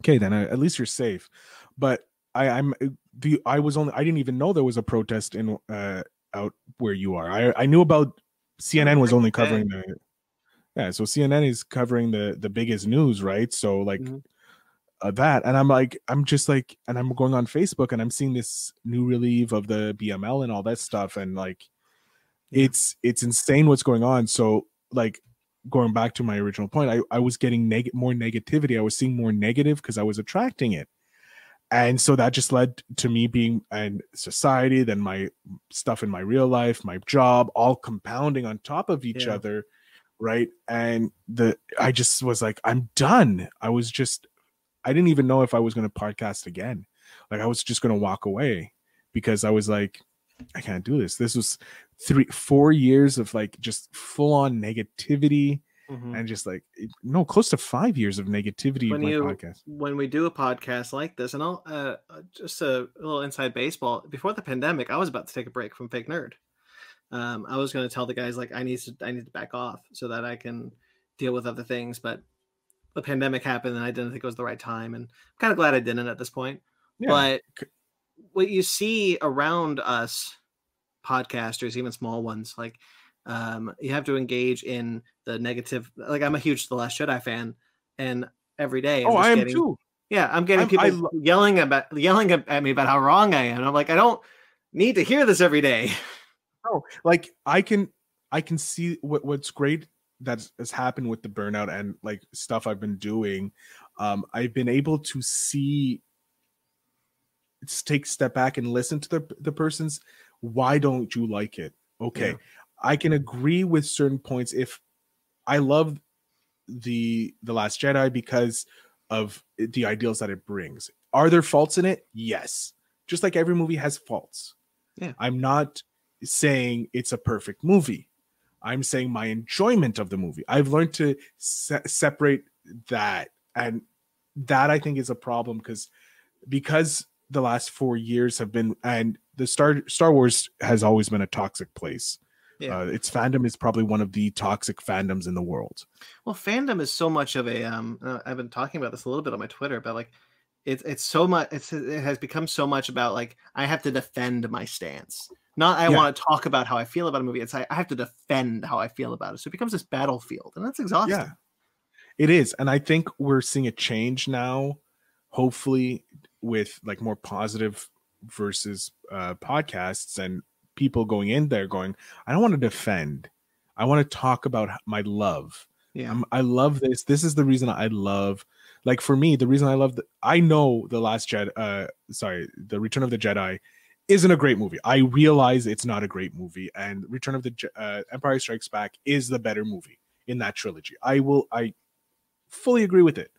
Okay then uh, at least you're safe. But i i'm uh, the i was only i didn't even know there was a protest in uh out where you are. I i knew about cnn was only covering the yeah so cnn is covering the the biggest news right? So like Mhm. uh, that and i'm like i'm just like and i'm going on facebook and i'm seeing this new relief of the bml and all that stuff and like it's it's insane what's going on. So like going back to my original point i, I was getting neg- more negativity. I was seeing more negative because i was attracting it. And so that just led to me being in society then my stuff in my real life my job all compounding on top of each Yeah. other right? And the i just was like i'm done. I was just i didn't even know if i was going to podcast again. Like i was just going to walk away because i was like i can't do this. This was three four years of like just full on negativity Mhm. and just like no close to five years of negativity When in my you- podcast when we do a podcast like this, and I'll uh, uh, just a little inside baseball. Before the pandemic, I was about to take a break from Fake Nerd. Um, I was going to tell the guys like I need to I need to back off so that I can deal with other things. But the pandemic happened, and I didn't think it was the right time. And I'm kind of glad I didn't at this point. yeah But what you see around us, podcasters, even small ones, like um, you have to engage in the negative. Like I'm a huge The Last Jedi fan, and every day, I'm oh just i am getting, too yeah, I'm getting I'm- people I yelling about yelling at me about how wrong I am. And I'm like, I don't need to hear this every day. No, like I can I can see what what's great that has happened with the burnout and like stuff I've been doing. Um, I've been able to see take step back and listen to the the person's why don't you like it? Okay. Yeah. I can agree with certain points if I love the the last Jedi because of the ideals that it brings. Are there faults in it? Yes. Just like every movie has faults. Yeah. I'm not saying it's a perfect movie. I'm saying my enjoyment of the movie. I've learned to se- separate that, and that I think is a problem because because the last four years have been and the Star Star Wars has always been a toxic place. Yeah. Uh, its fandom is probably one of the toxic fandoms in the world. Well, fandom is so much of a um. uh, I've been talking about this a little bit on my Twitter, but like, it's it's so much. It's it has become so much about like I have to defend my stance. Not I Yeah. want to talk about how I feel about a movie. It's I, I have to defend how I feel about it. So it becomes this battlefield, and that's exhausting. Yeah, it is, and I think we're seeing a change now. Hopefully, with like more positive versus uh, podcasts and people going in there going, I don't want to defend. I want to talk about my love. Yeah. I'm, I love this. This is the reason I love. Like for me, the reason I love. The, I know the Last Jedi. Uh, sorry, the Return of the Jedi isn't a great movie. I realize it's not a great movie, and Return of the Je- uh, Empire Strikes Back is the better movie in that trilogy. I will. I fully agree with it.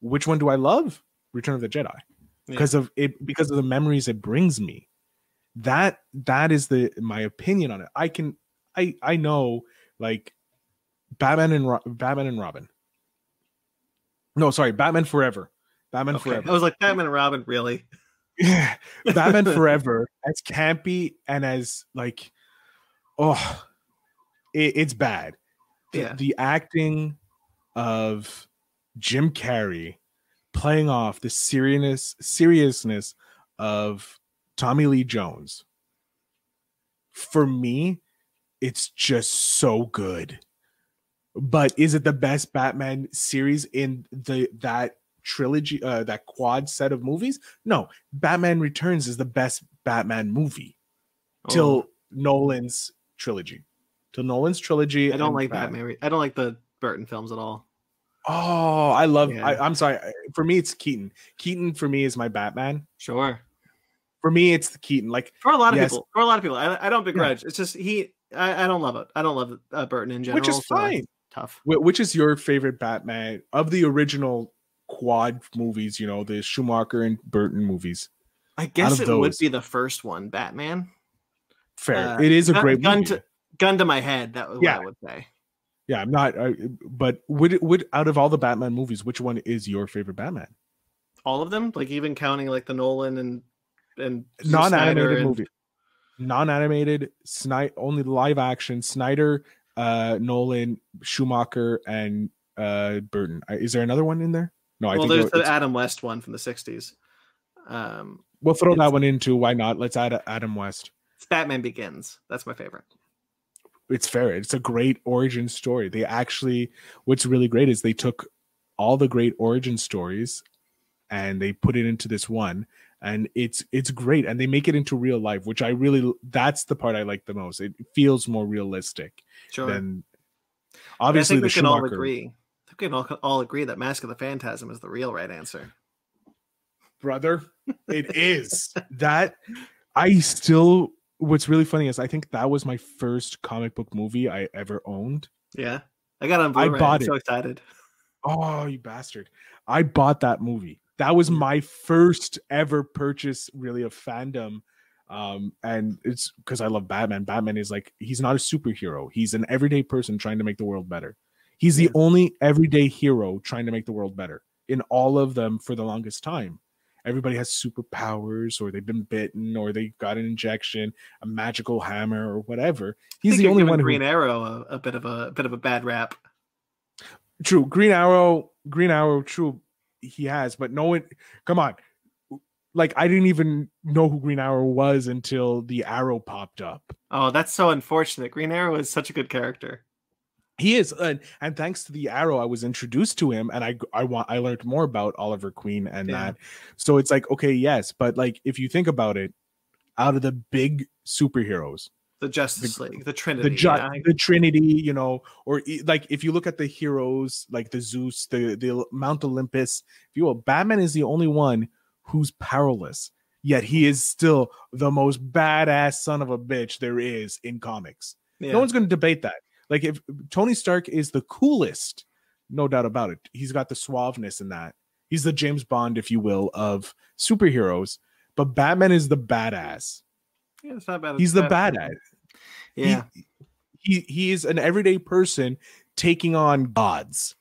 Which one do I love? Return of the Jedi because of it because of the memories it brings me. That that is the my opinion on it. I can I I know like Batman and Ro- Batman and Robin. No, sorry, Batman Forever. Batman Okay. Forever. I was like Batman and Robin, really? Yeah, *laughs* Batman *laughs* Forever as campy and as like, oh, it, it's bad. The, Yeah. the acting of Jim Carrey playing off the seriousness seriousness of Tommy Lee Jones. For me, it's just so good. But is it the best Batman series in the that trilogy, uh, that quad set of movies? No, Batman Returns is the best Batman movie till Oh, Nolan's trilogy. Till Nolan's trilogy. I don't like Batman. re- I don't like the Burton films at all. Oh, I love. Yeah. I, I'm sorry. For me, it's Keaton. Keaton for me is my Batman. Sure. For me, it's the Keaton. Like For a lot of Yes. people, for a lot of people, I, I don't begrudge. It's just he. I, I don't love it. I don't love uh, Burton in general. which is so fine. Tough. Wh- Which is your favorite Batman of the original quad movies? You know, the Schumacher and Burton movies. I guess it would be the first one, Batman. Fair. Uh, it is a gun- great gun movie. to gun to my head. That was Yeah. what I would say. Yeah, I'm not. I, but would would out of all the Batman movies, which one is your favorite Batman? All of them, like even counting like the Nolan and and Non-animated and- movie. Non-animated, Snyder only live action. Snyder, uh, Nolan, Schumacher, and uh Burton. Is there another one in there? No, I well, think there's the Adam West one from the '60s. Um, we'll throw that one into. Why not? Let's add Adam West. it's Batman Begins. That's my favorite. It's fair. It's a great origin story. They actually, what's really great is they took all the great origin stories and they put it into this one, and it's it's great. And they make it into real life, which I really that's the part I like the most. It feels more realistic Sure. than obviously I think the we can all agree. I think we can all, all agree that Mask of the Phantasm is the real right answer. brother. It is that I still. What's really funny is I think that was my first comic book movie I ever owned. Yeah, I got on Blu-ray. I bought I'm so it. excited. Oh, you bastard! I bought that movie. That was my first ever purchase, really, of fandom. Um, and it's because I love Batman. Batman is like he's not a superhero; he's an everyday person trying to make the world better. He's the Yeah. only everyday hero trying to make the world better in all of them for the longest time. Everybody has superpowers, or they've been bitten, or they got an injection, a magical hammer, or whatever. He's the only one who Green Arrow a, a bit of a, a bit of a bad rap. True. Green Arrow, Green Arrow, true, he has, but no one come on. Like I didn't even know who Green Arrow was until the arrow popped up. Oh, that's so unfortunate. Green Arrow is such a good character. He is, and, and thanks to the arrow, I was introduced to him, and I I want I learned more about Oliver Queen and Yeah. that. So it's like okay, yes, but like if you think about it, out of the big superheroes, The Justice League, the Trinity. the ju- yeah. the Trinity, you know, or like if you look at the heroes like the Zeus, the the Mount Olympus, if you will, Batman is the only one who's powerless. Yet he is still the most badass son of a bitch there is in comics. Yeah. No one's going to debate that. Like if Tony Stark is the coolest, no doubt about it. He's got the suaveness in that. He's the James Bond, if you will, of superheroes. But Batman is the badass. Yeah, it's not bad. He's the bad- badass Yeah. he he is an everyday person taking on gods.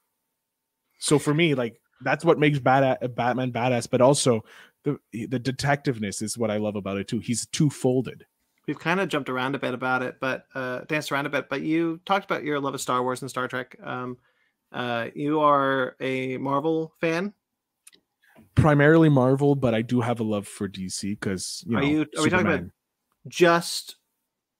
So for me, like that's what makes bad Batman badass, but also the the detectiveness is what I love about it too. He's two folded. We've kind of jumped around a bit about it, but uh, danced around a bit. But you talked about your love of Star Wars and Star Trek. Um, uh, you are a Marvel fan. Primarily Marvel, but I do have a love for DC because you Are know. you- are we talking about Just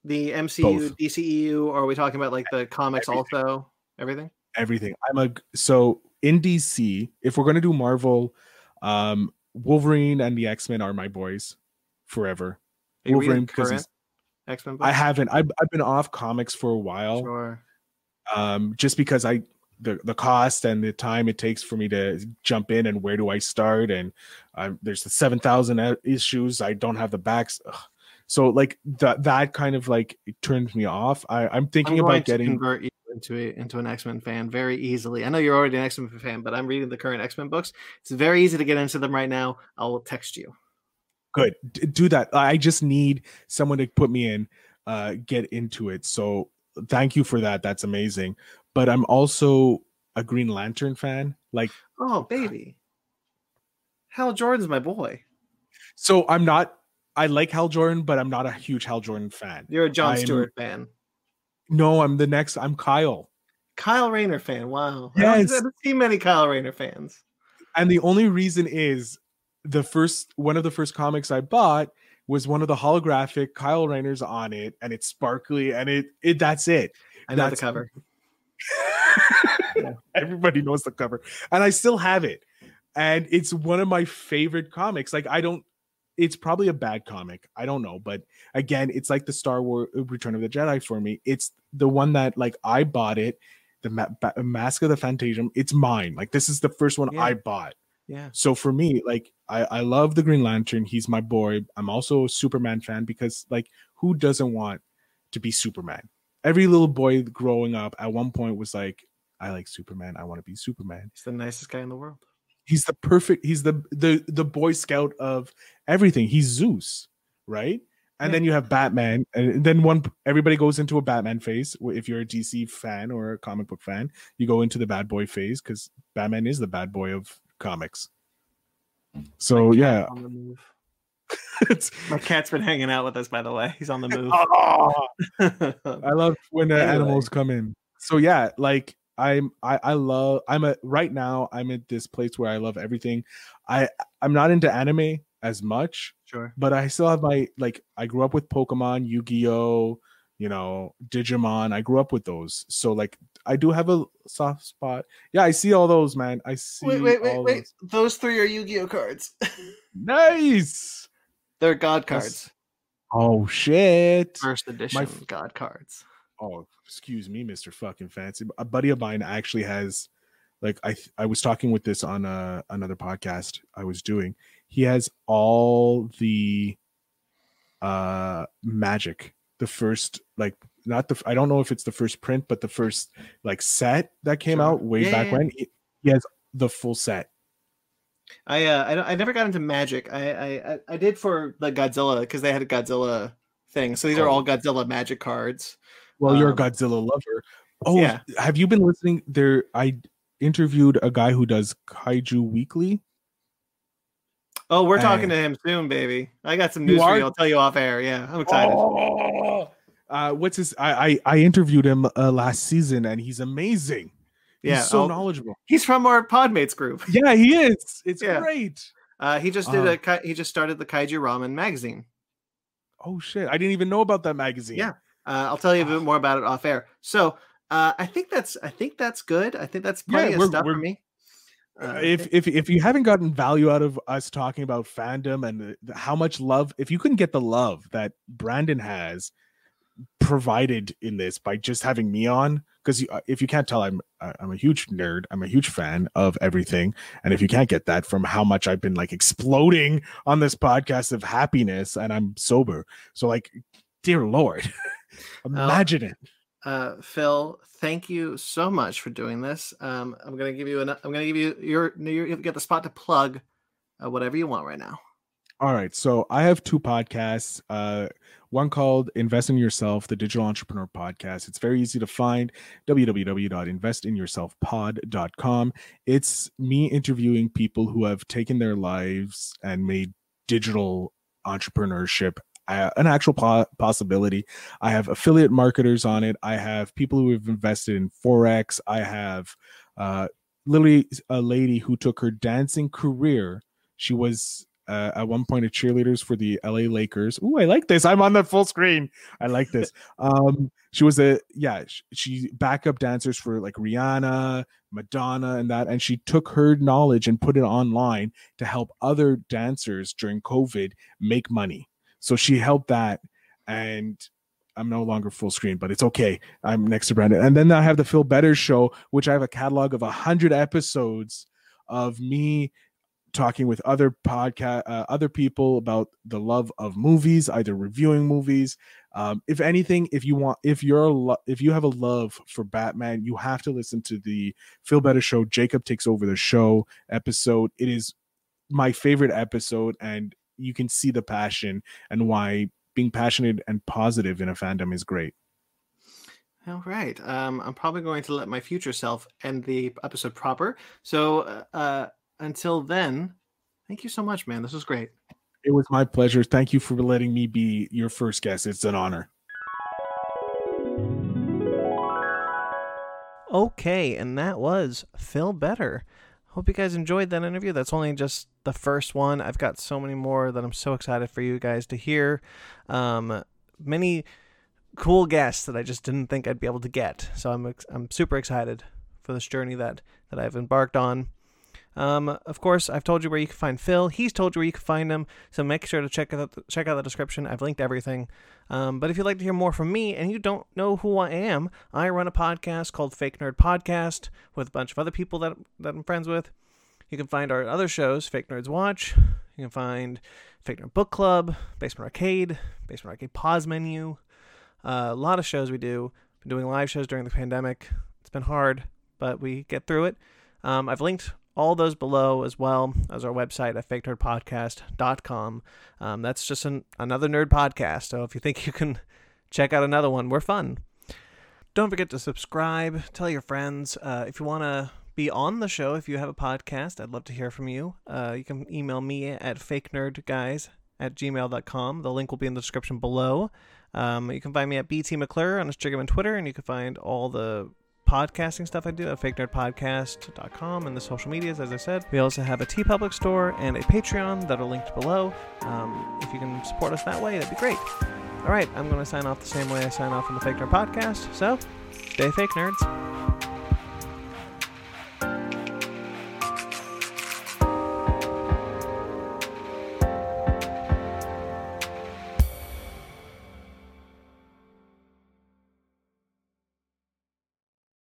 the MCU, Both. DCEU, or are we talking about like the comics Everything. also? Everything. everything. I'm a so in DC. If we're gonna do Marvel, um, Wolverine and the X Men are my boys forever. Wolverine because he's- X Men? I haven't. I've, I've been off comics for a while. Sure. um just because i the the cost and the time it takes for me to jump in and where do i start and um, there's the 7000 e- issues i don't have the backs Ugh. so like that that kind of like turns me off i i'm thinking I'm about getting convert you into a, into an X Men fan very easily. I know you're already an X Men fan, but I'm reading the current X Men books. It's very easy to get into them right now. I'll text you. Good D- do that i just need someone to put me in uh get into it so thank you for that that's amazing but i'm also a green lantern fan like Oh, baby. Hal Jordan's my boy. so i'm not i like hal jordan but i'm not a huge hal jordan fan You're a John I'm- Stewart fan. no i'm the next i'm kyle Kyle Rayner fan. Wow. I Yes. I don't see many Kyle Rayner fans. and the only reason is the first one of the first comics I bought was one of the holographic Kyle Rayners on it, and it's sparkly, and it it that's it. I know That's- the cover. *laughs* Everybody knows the cover, and I still have it, and it's one of my favorite comics. Like I don't, it's probably a bad comic, I don't know, but again, it's like the Star Wars Return of the Jedi for me. It's the one that like I bought it, the Ma- Mask of the Phantasm. It's mine. Like this is the first one Yeah. I bought. Yeah. So for me, like I, I love the Green Lantern. He's my boy. I'm also a Superman fan because like who doesn't want to be Superman? Every little boy growing up at one point was like, I like Superman. I want to be Superman. He's the nicest guy in the world. He's the perfect, he's the the the boy scout of everything. He's Zeus, right? And Yeah. then you have Batman, and then one everybody goes into a Batman phase. If you're a DC fan or a comic book fan, you go into the bad boy phase because Batman is the bad boy of comics. Mm. So yeah, On the move. *laughs* it's, My cat's been hanging out with us, by the way. He's on the move. Oh, *laughs* *laughs* I love when the Anyway. animals come in. So yeah, like I'm I I love I'm at right now I'm at this place where I love everything. I I'm not into anime as much, sure. but I still have my like I grew up with Pokemon, Yu-Gi-Oh, you know, Digimon. I grew up with those. So like I do have a soft spot. Yeah, I see all those, man. I see Wait, wait, wait, all wait. those. Those three are Yu-Gi-Oh cards. *laughs* Nice. They're God That's- cards. Oh shit. First edition f- God cards. oh excuse me mr fucking fancy a buddy of mine actually has like i i was talking with this on uh, another podcast i was doing he has all the uh magic the first like not the i don't know if it's the first print but the first like set that came Sure. out way Yeah, back yeah. when he, he has the full set I uh, I, I never got into Magic. I I, I- did for the Godzilla because they had a Godzilla thing. So these are Oh. all Godzilla Magic cards. well you're a Um, godzilla lover oh yeah. have you been listening there i interviewed a guy who does kaiju weekly Oh, we're talking Uh, to him soon, baby. I got some news for you. I'll tell you off air. Yeah, I'm excited. Oh! Uh, what's his? I I, I interviewed him uh, last season, and he's amazing. He's Yeah, so oh. knowledgeable. He's from our Podmates group. *laughs* Yeah, he is. It's Yeah. great. Uh, he just did Uh-huh. a he just started the Kaiju Ramen magazine. Oh shit! I didn't even know about that magazine. Yeah. Uh, I'll tell you a Ah. bit more about it off air. So uh, I think that's I think that's good. I think that's plenty of stuff for me. Uh, Uh, if if if you haven't gotten value out of us talking about fandom and the, the- how much love, if you couldn't get the love that Brandon has provided in this by just having me on, because if you can't tell, I'm I'm a huge nerd. I'm a huge fan of everything, and if you can't get that from how much I've been like exploding on this podcast of happiness, and I'm sober, so like, dear Lord, *laughs* imagine it. uh, Phil, thank you so much for doing this. Um, I'm gonna give you an I'm gonna give you your you get the spot to plug uh, whatever you want right now. All right. So I have two podcasts. Uh, one called Invest in Yourself, the Digital Entrepreneur Podcast. It's very easy to find www.investinyourselfpod.com. It's me interviewing people who have taken their lives and made digital entrepreneurship uh, an actual po- possibility. I have affiliate marketers on it. I have people who have invested in Forex. I have uh, literally a lady who took her dancing career. She was uh, at one point a cheerleaders for the LA Lakers. Ooh, I like this. I'm on the full screen. I like this. *laughs* Um, she was a yeah, sh- she backup dancers for like Rihanna, Madonna, and that. And she took her knowledge and put it online to help other dancers during COVID make money. So she helped that, and I'm no longer full screen, but it's okay. I'm next to Brandon, and then I have the Phil Better Show, which I have a catalog of a hundred episodes of me talking with other podcast uh, other people about the love of movies either reviewing movies um, if anything if you want if you're lo- if you have a love for batman you have to listen to the Phil Better show jacob takes over the show episode it is my favorite episode and you can see the passion and why being passionate and positive in a fandom is great All right. Um, I'm probably going to let my future self end the episode proper. So uh, uh, until then, thank you so much, man. This was great. it was my pleasure thank you for letting me be your first guest it's an honor Okay, and that was Phil Better. Hope you guys enjoyed that interview. That's only just the first one. I've got so many more that I'm so excited for you guys to hear. Um, many cool guests that I just didn't think I'd be able to get. So I'm ex- I'm super excited for this journey that that I've embarked on. Um, of course, I've told you where you can find Phil. He's told you where you can find him. So make sure to check out check out the description. I've linked everything. Um, but if you'd like to hear more from me and you don't know who I am, I run a podcast called Fake Nerd Podcast with a bunch of other people that that I'm friends with. You can find our other shows, Fake Nerds Watch. You can find Fake Nerd Book Club, Basement Arcade, Basement Arcade Pause Menu. Uh, a lot of shows we do. Been doing live shows during the pandemic. It's been hard, but we get through it. Um, I've linked all those below as well as our website at fakenerdpodcast.com. Um, that's just an, another nerd podcast. So if you think you can *laughs* check out another one, we're fun. Don't forget to subscribe, tell your friends. Uh, if you want to be on the show, if you have a podcast, I'd love to hear from you. Uh, you can email me at fakenerdguys at gmail.com. The link will be in the description below. Um, you can find me at BT McClure on Instagram and Twitter, and you can find all the podcasting stuff I do at fakenerdpodcast.com and the social medias, as I said. We also have a TeePublic store and a Patreon that are linked below. Um, if you can support us that way, that'd be great. All right, I'm going to sign off the same way I sign off on the Fake Nerd Podcast. So, stay fake nerds.